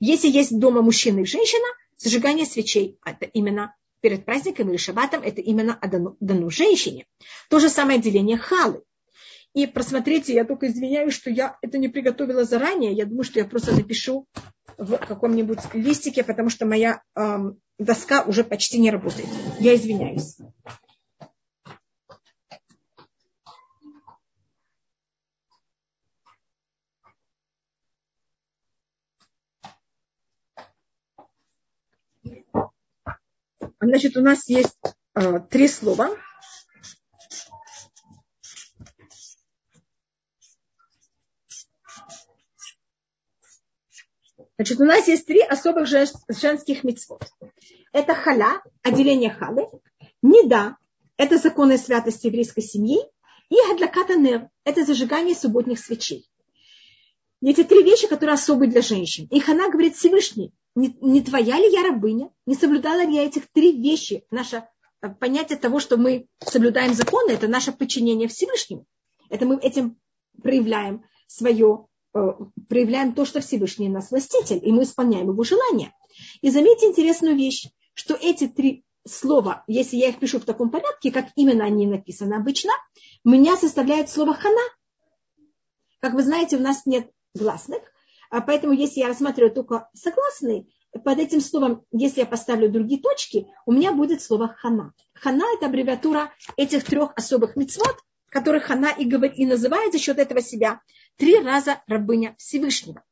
Если есть дома мужчина и женщина, зажигание свечей – это именно перед праздником или шабатом, это именно дано, дано женщине. То же самое деление халы. И просмотрите, я только извиняюсь, что я это не приготовила заранее. Я думаю, что я просто напишу в каком-нибудь листике, потому что моя эм, доска уже почти не работает. Я извиняюсь. Значит, у нас есть э, три слова. Значит, у нас есть три особых женских мецвод. Это халя, отделение халы, неда, это законы святости еврейской семьи, и хадлаката нер, это зажигание субботних свечей. Эти три вещи, которые особые для женщин. И Хана говорит Всевышний, не, не твоя ли я рабыня? Не соблюдала ли я этих три вещи? Наше э, понятие того, что мы соблюдаем законы, это наше подчинение Всевышнему. Это мы этим проявляем свое, э, проявляем то, что Всевышний нас властитель, и мы исполняем его желания. И заметьте интересную вещь, что эти три слова, если я их пишу в таком порядке, как именно они написаны обычно, меня составляет слово хана. Как вы знаете, у нас нет гласных, а поэтому если я рассматриваю только согласные, под этим словом, если я поставлю другие точки, у меня будет слово хана. Хана – это аббревиатура этих трех особых мецвод, которых хана и, говорит, и называет за счет этого себя три раза рабыня Всевышнего.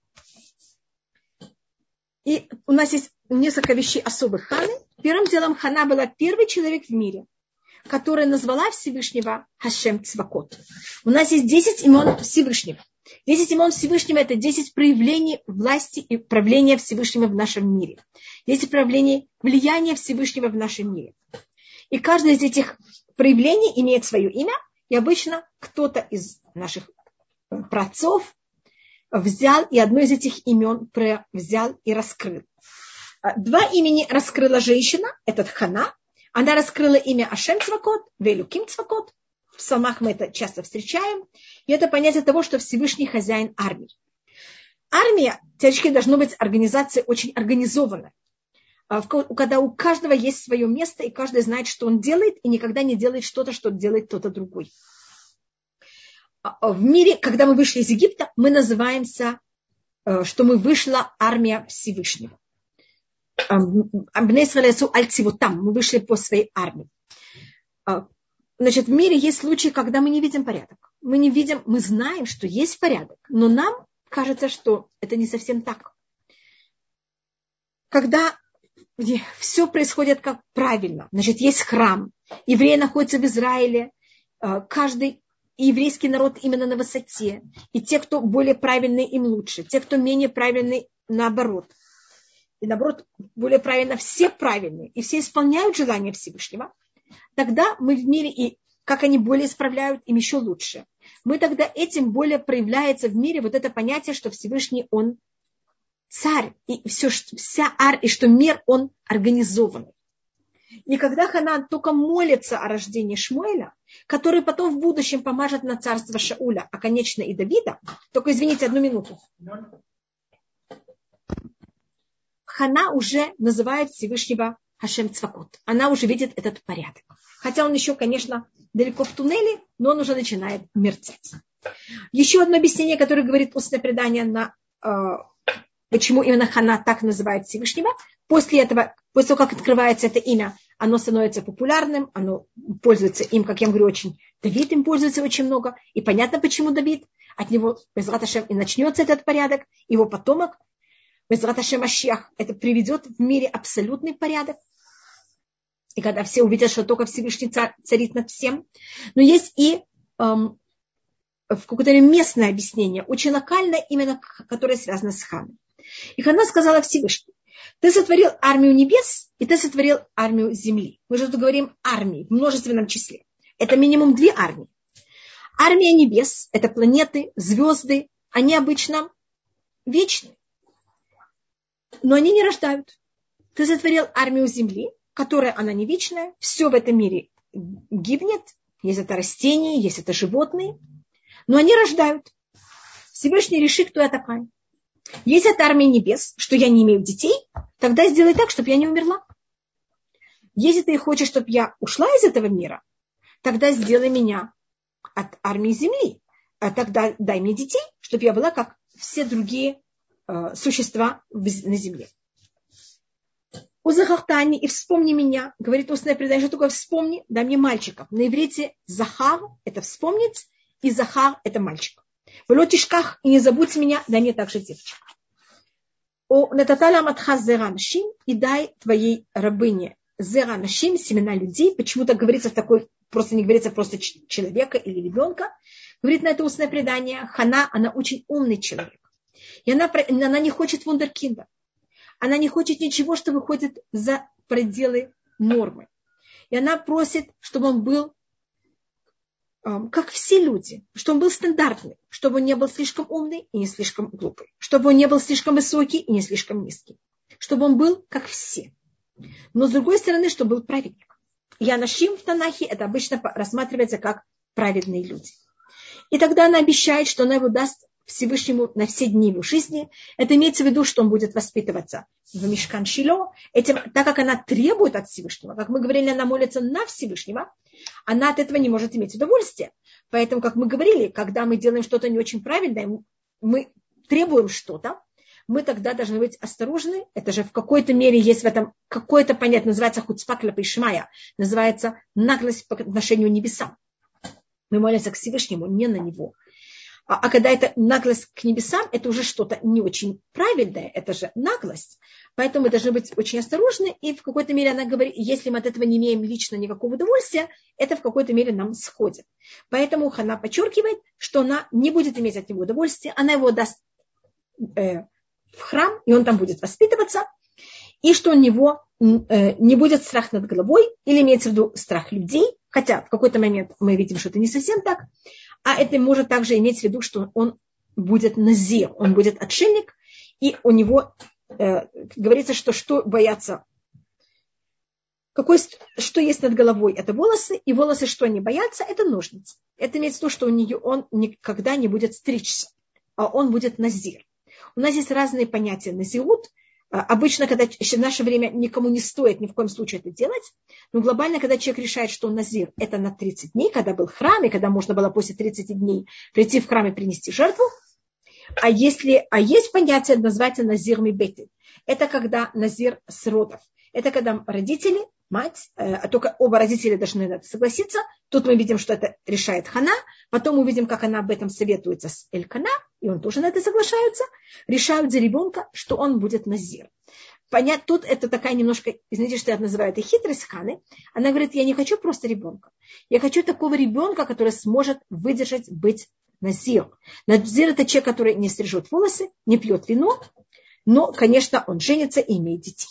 И у нас есть несколько вещей особых ханы. Первым делом хана была первый человек в мире, которая назвала Всевышнего Хашем Цвакот. У нас есть 10 имен Всевышнего. Десять имен Всевышнего – это десять проявлений власти и правления Всевышнего в нашем мире. Десять проявлений влияния Всевышнего в нашем мире. И каждое из этих проявлений имеет свое имя, и обычно кто-то из наших праотцов взял и одно из этих имен взял и раскрыл. Два имени раскрыла женщина, этот Хана. Она раскрыла имя Ашем Цвакот, Велюким Цвакот, в псалмах мы это часто встречаем. И это понятие того, что Всевышний хозяин армии. Армия, теоретически, должна быть организация очень организованная. А когда у каждого есть свое место, и каждый знает, что он делает, и никогда не делает что-то, что делает кто-то другой. А, а в мире, когда мы вышли из Египта, мы называемся, э, что мы вышла армия Всевышнего. Мы вышли по своей армии. Значит, в мире есть случаи, когда мы не видим порядок. Мы не видим, мы знаем, что есть порядок, но нам кажется, что это не совсем так. Когда все происходит как правильно, значит, есть храм, евреи находятся в Израиле, э, каждый еврейский народ именно на высоте, и те, кто более правильный, им лучше, те, кто менее правильный, наоборот. И наоборот, более правильно, все правильные, и все исполняют желания Всевышнего – тогда мы в мире, и как они более исправляют, им еще лучше. Мы тогда этим более проявляется в мире вот это понятие, что Всевышний Он царь, и все, вся ар, и что мир Он организованный. И когда Ханан только молится о рождении Шмуэля, который потом в будущем помажет на царство Шауля, а конечно и Давида, только извините одну минуту. Хана уже называет Всевышнего Хашем Цвакот. Она уже видит этот порядок. Хотя он еще, конечно, далеко в туннеле, но он уже начинает мерцать. Еще одно объяснение, которое говорит устное предание на э, почему именно Хана так называет Всевышнего. После этого, после того, как открывается это имя, оно становится популярным, оно пользуется им, как я говорю, очень... Давид им пользуется очень много. И понятно, почему Давид. От него, без Раташем, и начнется этот порядок. Его потомок, без Раташем Ашьях, это приведет в мире абсолютный порядок и когда все увидят, что только Всевышний царит над всем. Но есть и эм, в какое-то местное объяснение, очень локальное, именно которое связано с ханом. И Хана сказала Всевышний, ты сотворил армию небес, и ты сотворил армию земли. Мы же тут говорим армии в множественном числе. Это минимум две армии. Армия небес – это планеты, звезды. Они обычно вечны. Но они не рождают. Ты сотворил армию земли, которая она не вечная, все в этом мире гибнет, есть это растения, есть это животные, но они рождают. Всевышний решит, кто я такая. Если это армия небес, что я не имею детей, тогда сделай так, чтобы я не умерла. Если ты хочешь, чтобы я ушла из этого мира, тогда сделай меня от армии земли. А тогда дай мне детей, чтобы я была как все другие существа на земле. Узахахтани, и вспомни меня, говорит устное предание, что такое вспомни, дай мне мальчиков. На иврите захар – это вспомнить, и захар – это мальчик. В лотишках, и не забудь меня, дай мне также девочек. О нататаля матха зера нашим, и дай твоей рабыне зера нашим, семена людей. Почему-то говорится в такой, просто не говорится просто человека или ребенка. Говорит на это устное предание, Хана, она очень умный человек. И она, она не хочет вундеркинда. Она не хочет ничего, что выходит за пределы нормы. И она просит, чтобы он был как все люди, чтобы он был стандартный, чтобы он не был слишком умный и не слишком глупый, чтобы он не был слишком высокий и не слишком низкий, чтобы он был как все. Но с другой стороны, чтобы был праведник. Янашим в Танахе это обычно рассматривается как праведные люди. И тогда она обещает, что она его даст Всевышнему на все дни его жизни. Это имеется в виду, что он будет воспитываться в Мишкан Шило, этим, так как она требует от Всевышнего. Как мы говорили, она молится на Всевышнего, она от этого не может иметь удовольствие. Поэтому, как мы говорили, когда мы делаем что-то не очень правильное, мы требуем что-то, мы тогда должны быть осторожны. Это же в какой-то мере есть в этом какое-то понятие, называется хуцпакля пишмая, называется наглость по отношению к небесам. Мы молимся к Всевышнему, не на него. А, а когда это наглость к небесам, это уже что-то не очень правильное, это же наглость. Поэтому мы должны быть очень осторожны. И в какой-то мере она говорит, если мы от этого не имеем лично никакого удовольствия, это в какой-то мере нам сходит. Поэтому она подчеркивает, что она не будет иметь от него удовольствия, она его даст э, в храм, и он там будет воспитываться, и что у него э, не будет страх над головой, или имеется в виду страх людей, хотя в какой-то момент мы видим, что это не совсем так, а это может также иметь в виду, что он будет назир, он будет отшельник, и у него э, говорится, что что боятся, какой, что есть над головой, это волосы, и волосы, что они боятся, это ножницы. Это имеется в виду, что у нее он никогда не будет стричься, а он будет назир. У нас есть разные понятия назиут, а, обычно, когда в наше время никому не стоит ни в коем случае это делать, но глобально, когда человек решает, что он назир, это на 30 дней, когда был храм, и когда можно было после 30 дней прийти в храм и принести жертву. А, если, а есть понятие, называется назир мибети. Это когда назир с родов. Это когда родители мать, э, а только оба родителя должны согласиться. Тут мы видим, что это решает Хана. Потом увидим, как она об этом советуется с Элькана, и он тоже на это соглашается. Решают за ребенка, что он будет назир. Понять, тут это такая немножко, извините, что я называю это хитрость Ханы. Она говорит, я не хочу просто ребенка. Я хочу такого ребенка, который сможет выдержать быть назир. Назир это человек, который не стрижет волосы, не пьет вино, но, конечно, он женится и имеет детей.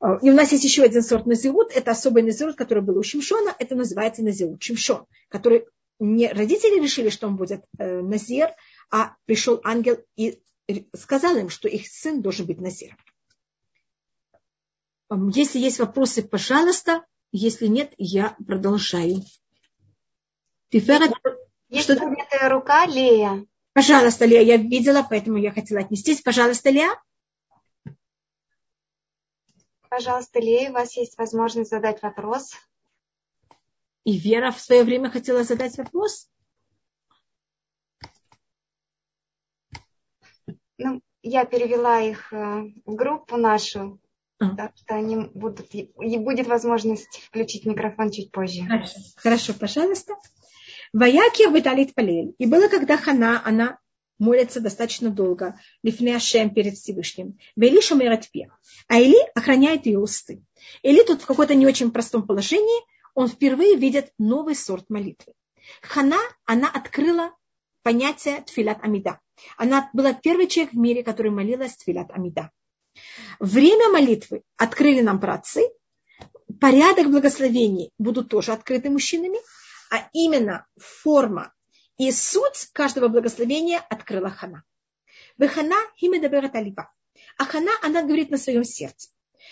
А, и у нас есть еще один сорт назиут. Это особый назиут, который был у Шимшона. Это называется назиут Шимшон, который не родители решили, что он будет э, назир, а пришел ангел и сказал им, что их сын должен быть назиром. Если есть вопросы, пожалуйста. Если нет, я продолжаю. Тиферет... Есть что поднятая рука, Лея. Пожалуйста, Лея, я видела, поэтому я хотела отнестись. Пожалуйста, Лея. Пожалуйста, Лея, у вас есть возможность задать вопрос. И Вера в свое время хотела задать вопрос. Ну, я перевела их э, в группу нашу, а. так что они будут, и будет возможность включить микрофон чуть позже. Хорошо, Хорошо пожалуйста. Ваяки выталит палель. И было, когда Хана, она молится достаточно долго, лифне Ашем перед Всевышним. Вели шумерат пе. А Или охраняет ее усты. Или тут в каком-то не очень простом положении он впервые видит новый сорт молитвы. Хана, она открыла понятие тфилат амида. Она была первый человек в мире, который молилась тфилат амида. Время молитвы открыли нам працы, порядок благословений будут тоже открыты мужчинами, а именно форма и суть каждого благословения открыла Хана. Вехана химедаберат алиба. А Хана, она говорит на своем сердце.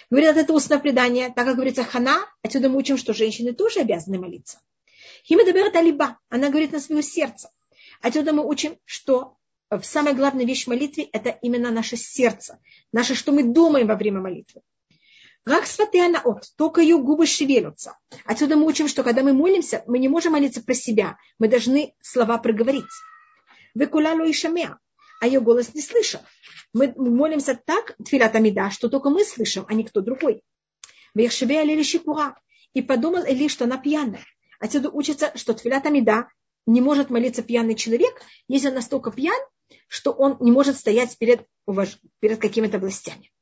Говорит, это устное предание, так как говорится Хана, отсюда мы учим, что женщины тоже обязаны молиться. Химедаберат алиба. Она говорит на свое сердце. Отсюда мы учим, что самая главная вещь в молитве – это именно наше сердце, наше, что мы думаем во время молитвы. Как сватеана от, только ее губы шевелятся. Отсюда мы учим, что когда мы молимся, мы не можем молиться про себя, мы должны слова проговорить. Выкулялу и шамеа, а ее голос не слышал. Мы молимся так, тфилат амида, что только мы слышим, а никто другой. Вехшеве алили шикура. И подумал Эли, что она пьяная. Отсюда учится, что тфилат амида не может молиться пьяный человек, если он настолько пьян, что он не может стоять перед, перед какими-то властями.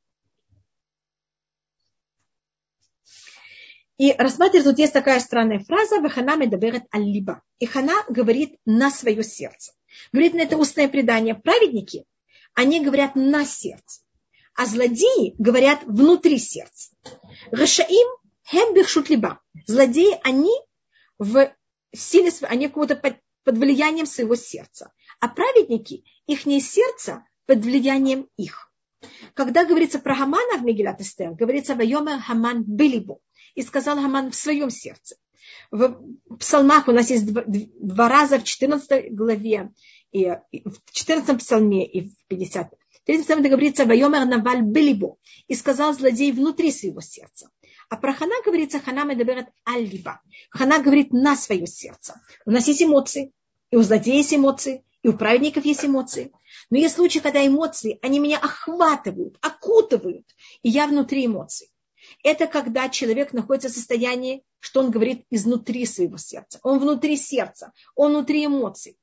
И рассматривать, тут есть такая странная фраза, «Вахана медаберет аль-либа». И Хана говорит на свое сердце. Говорит на это устное предание. Праведники, они говорят на сердце. А злодеи говорят внутри сердца. Рашаим хем либа. Злодеи, они в силе, они какого-то под, под влиянием своего сердца. А праведники, их сердце под влиянием их. Когда говорится про Хамана в Мегилат Эстер, говорится «Вайомер Хаман Белибу». И сказал Хаман в своем сердце. В псалмах у нас есть два, два раза в 14 главе, и в 14 псалме и в 50. В 30 псалме говорится «Вайомер Наваль Белибу». И сказал злодей внутри своего сердца. А про Хана говорится, Хана медаберет аль-либа. Хана говорит на свое сердце. У нас есть эмоции, и у злодея есть эмоции, и у праведников есть эмоции. Но есть случаи, когда эмоции, они меня охватывают, окутывают, и я внутри эмоций. Это когда человек находится в состоянии, что он говорит изнутри своего сердца. Он внутри сердца, он внутри эмоций.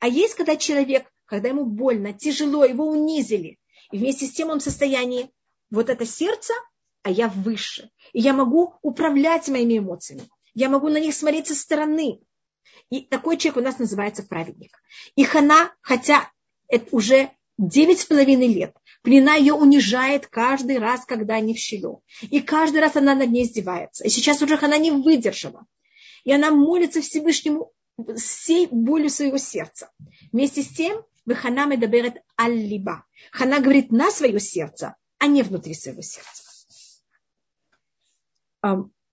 А есть когда человек, когда ему больно, тяжело, его унизили, и вместе с тем он в состоянии, вот это сердце, а я выше. И я могу управлять моими эмоциями. Я могу на них смотреть со стороны. И такой человек у нас называется праведник. И Хана, хотя это уже девять с половиной лет, Плена ее унижает каждый раз, когда они в щелю. И каждый раз она над ней издевается. И сейчас уже она не выдержала. И она молится Всевышнему всей болью своего сердца. Вместе с тем, Хана медаберет аль-либа. Хана говорит на свое сердце, а не внутри своего сердца.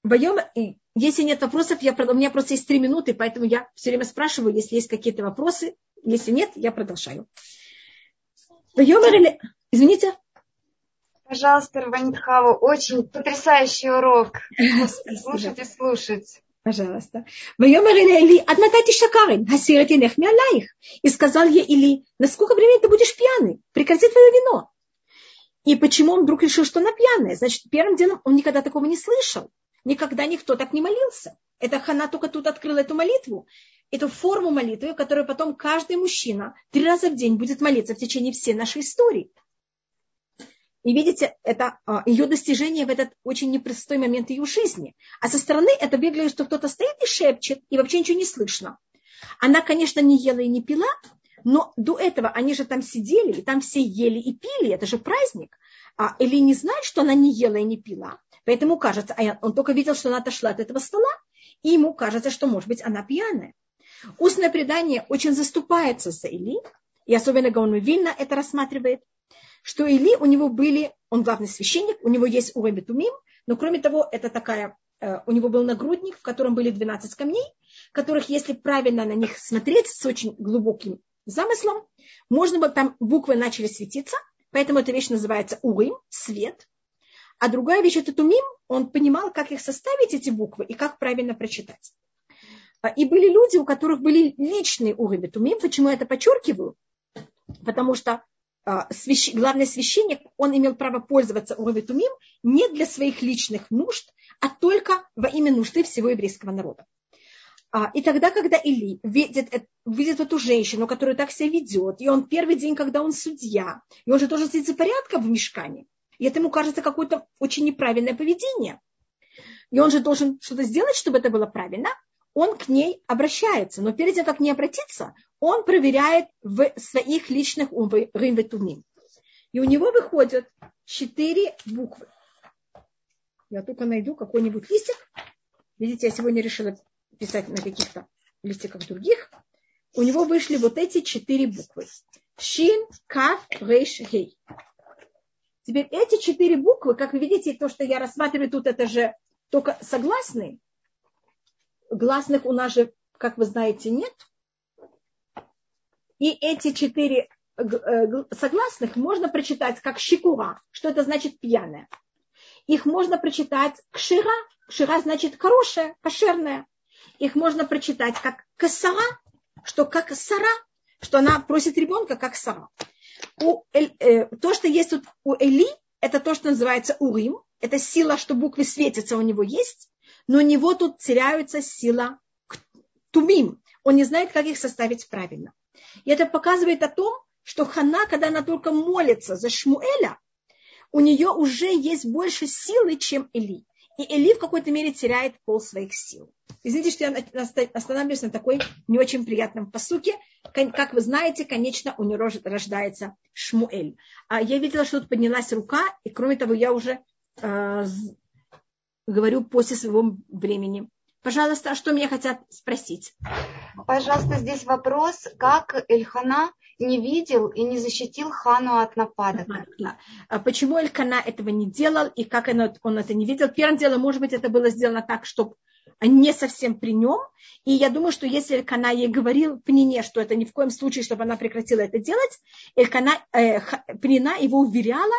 Боем, если нет вопросов, я, у меня просто есть три минуты, поэтому я все время спрашиваю, если есть какие-то вопросы. Если нет, я продолжаю. Извините. Пожалуйста, Рабанит Хава, очень потрясающий урок. Слушать и слушать. Пожалуйста. И сказал ей Или, насколько времени ты будешь пьяный? Прекрати твое вино. И почему он вдруг решил, что она пьяная? Значит, первым делом он никогда такого не слышал. Никогда никто так не молился. Это Хана только тут открыла эту молитву, эту форму молитвы, которую потом каждый мужчина три раза в день будет молиться в течение всей нашей истории. И видите, это а, ее достижение в этот очень непростой момент ее жизни. А со стороны это выглядит, что кто-то стоит и шепчет, и вообще ничего не слышно. Она, конечно, не ела и не пила, но до этого они же там сидели, и там все ели и пили, это же праздник. А Эли не знает, что она не ела и не пила. Поэтому кажется, а он только видел, что она отошла от этого стола, и ему кажется, что, может быть, она пьяная. Устное предание очень заступается за Или, и особенно Гаон Вильна это рассматривает, что Или у него были, он главный священник, у него есть Тумим, но кроме того, это такая, э, у него был нагрудник, в котором были 12 камней, которых, если правильно на них смотреть с очень глубоким замыслом, можно было, там буквы начали светиться, поэтому эта вещь называется Урим, свет. А другая вещь это Тумим, он понимал, как их составить, эти буквы, и как правильно прочитать. А, и были люди, у которых были личные Урим и Тумим. Почему я это подчеркиваю? Потому что а, свящ... главный священник, он имел право пользоваться и Тумим не для своих личных нужд, а только во имя нужды всего еврейского народа. А, и тогда, когда Или видит, видит эту женщину, которая так себя ведет, и он первый день, когда он судья, и он же должен следить за порядком в мешкане, и это ему кажется какое-то очень неправильное поведение. И он же должен что-то сделать, чтобы это было правильно. Он к ней обращается. Но перед тем, как не обратиться, он проверяет в своих личных рынветумим. И у него выходят четыре буквы. Я только найду какой-нибудь листик. Видите, я сегодня решила писать на каких-то листиках других, у него вышли вот эти четыре буквы. Шин, Каф, Рейш, Гей. Теперь эти четыре буквы, как вы видите, то, что я рассматриваю тут, это же только согласные. Гласных у нас же, как вы знаете, нет. И эти четыре э, согласных можно прочитать как щекура, что это значит пьяная. Их можно прочитать кшира, кшира значит хорошая, кошерная их можно прочитать как косара, что как сара, что она просит ребенка как сара. У, э, то, что есть тут у Эли, это то, что называется урим. Это сила, что буквы светятся, у него есть. Но у него тут теряется сила тумим. Он не знает, как их составить правильно. И это показывает о том, что Хана, когда она только молится за Шмуэля, у нее уже есть больше силы, чем Эли. И Эли в какой-то мере теряет пол своих сил. Извините, что я останавливаюсь на такой не очень приятном посуке. Как вы знаете, конечно, у него рождается Шмуэль. А я видела, что тут поднялась рука, и кроме того, я уже э, говорю после своего времени Пожалуйста, а что меня хотят спросить? Пожалуйста, здесь вопрос, как Эльхана не видел и не защитил Хану от нападок. Да. А почему Элькана этого не делал и как он, он это не видел? Первым делом, может быть, это было сделано так, чтобы не совсем при нем. И я думаю, что если Элькана ей говорил Пнине, что это ни в коем случае, чтобы она прекратила это делать, Элькана, э, Пнина его уверяла,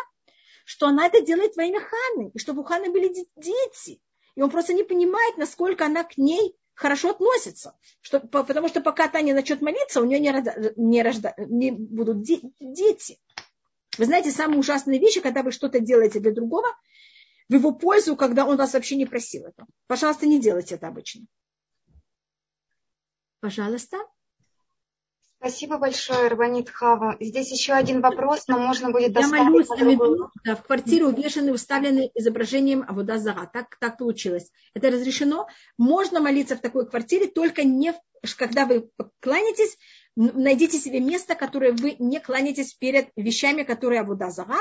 что она это делает во имя Ханы, и чтобы у Ханы были дети. И он просто не понимает, насколько она к ней хорошо относится. Что, потому что пока Таня начнет молиться, у нее не, не, рожда, не будут де, дети. Вы знаете, самые ужасные вещи, когда вы что-то делаете для другого, в его пользу, когда он вас вообще не просил это. Пожалуйста, не делайте это обычно. Пожалуйста. Спасибо большое, Рабанит Хава. Здесь еще один вопрос, но можно будет доставить. Я молюсь, я веду, да, в квартире увешаны, уставлены изображением Авуда Зара. Так, так получилось. Это разрешено. Можно молиться в такой квартире, только не когда вы кланяетесь, найдите себе место, которое вы не кланяетесь перед вещами, которые Авуда Зара,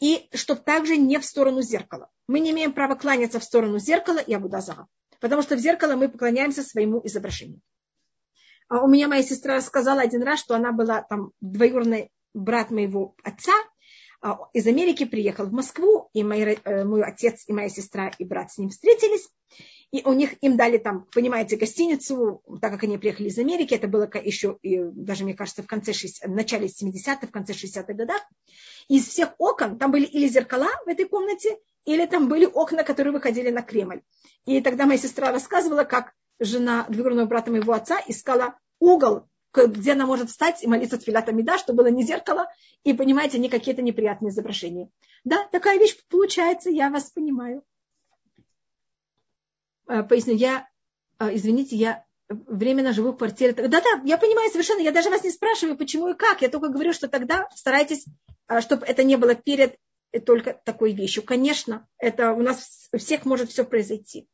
и чтобы также не в сторону зеркала. Мы не имеем права кланяться в сторону зеркала и Авуда Зара, потому что в зеркало мы поклоняемся своему изображению. А у меня моя сестра рассказала один раз, что она была там двоюродный брат моего отца, а, из Америки приехал в Москву, и мой, э, мой отец и моя сестра и брат с ним встретились. И у них им дали там, понимаете, гостиницу, так как они приехали из Америки, это было еще, и даже, мне кажется, в конце 60, в начале 70-х, в конце 60-х годах. Из всех окон, там были или зеркала в этой комнате, или там были окна, которые выходили на Кремль. И тогда моя сестра рассказывала, как жена двоюродного брата моего отца искала угол, где она может встать и молиться Тфилат Амида, чтобы было не зеркало, и, понимаете, не какие-то неприятные изображения. Да, такая вещь получается, я вас понимаю. А, поясню, я, а, извините, я временно живу в квартире. Да-да, я понимаю совершенно, я даже вас не спрашиваю, почему и как. Я только говорю, что тогда старайтесь, а, чтобы это не было перед только такой вещью. Конечно, это у нас у всех может все произойти.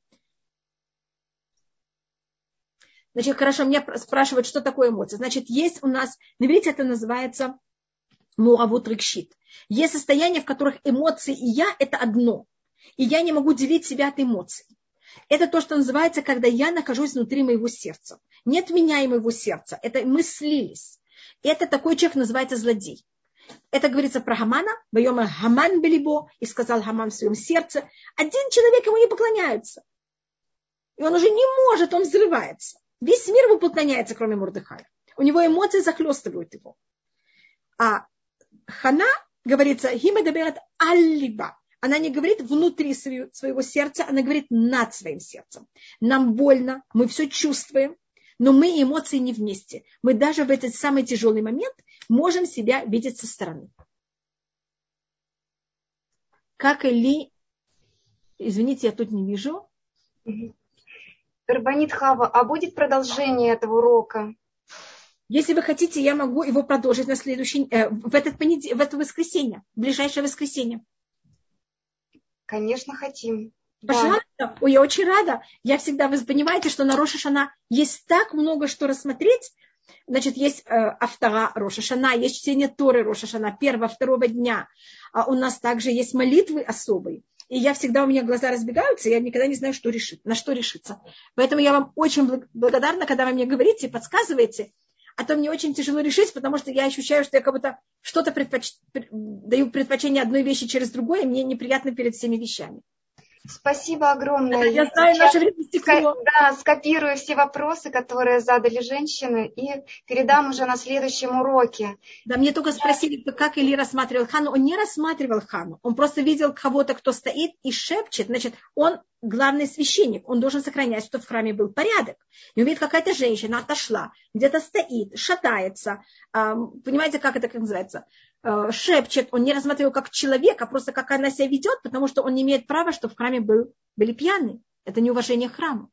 Значит, хорошо, меня спрашивают, что такое эмоция. Значит, есть у нас, на иврите это называется муавут рикшит. Есть состояния, в которых эмоции и я – это одно. И я не могу делить себя от эмоций. Это то, что называется, когда я нахожусь внутри моего сердца. Нет меня и моего сердца. Это мы слились. Это такой человек называется злодей. Это говорится про Хамана, Байома Хаман Белибо, и сказал Хаман в своем сердце. Один человек ему не поклоняется. И он уже не может, он взрывается. Весь мир ему поклоняется, кроме Мурдыхая. У него эмоции захлестывают его. А Хана, говорится, химедаберат аллиба. Она не говорит внутри своего сердца, она говорит над своим сердцем. Нам больно, мы все чувствуем, но мы эмоции не вместе. Мы даже в этот самый тяжелый момент можем себя видеть со стороны. Как Эли, извините, я тут не вижу. Рабанит Хава, а будет продолжение этого урока? Если вы хотите, я могу его продолжить на следующий, э, в, этот понедел... в это воскресенье, в ближайшее воскресенье. Конечно, хотим. Пожалуйста. Да. Ой, я очень рада. Я всегда, вы понимаете, что на Рошашана есть так много что рассмотреть. Значит, есть э, автора Рошашана, есть чтение Торы Рошашана первого, второго дня. А у нас также есть молитвы особые. И я всегда, у меня глаза разбегаются, я никогда не знаю, что решить, на что решиться. Поэтому я вам очень благодарна, когда вы мне говорите, подсказываете, а то мне очень тяжело решить, потому что я ощущаю, что я как будто что-то предпоч... даю предпочтение одной вещи через другое, и мне неприятно перед всеми вещами. Спасибо огромное. Я знаю, наше время стекло. Да, скопирую все вопросы, которые задали женщины, и передам уже на следующем уроке. Да, мне только спросили, как Или рассматривал Хану. Он не рассматривал Хану. Он просто видел кого-то, кто стоит и шепчет. Значит, он главный священник. Он должен сохранять, что в храме был порядок. И увидит, какая-то женщина отошла, где-то стоит, шатается. Понимаете, как это как называется? Э, шепчет, он не рассматривал как человека, а просто как она себя ведет, потому что он не имеет права, что в храме был, были пьяные. Это неуважение к храму.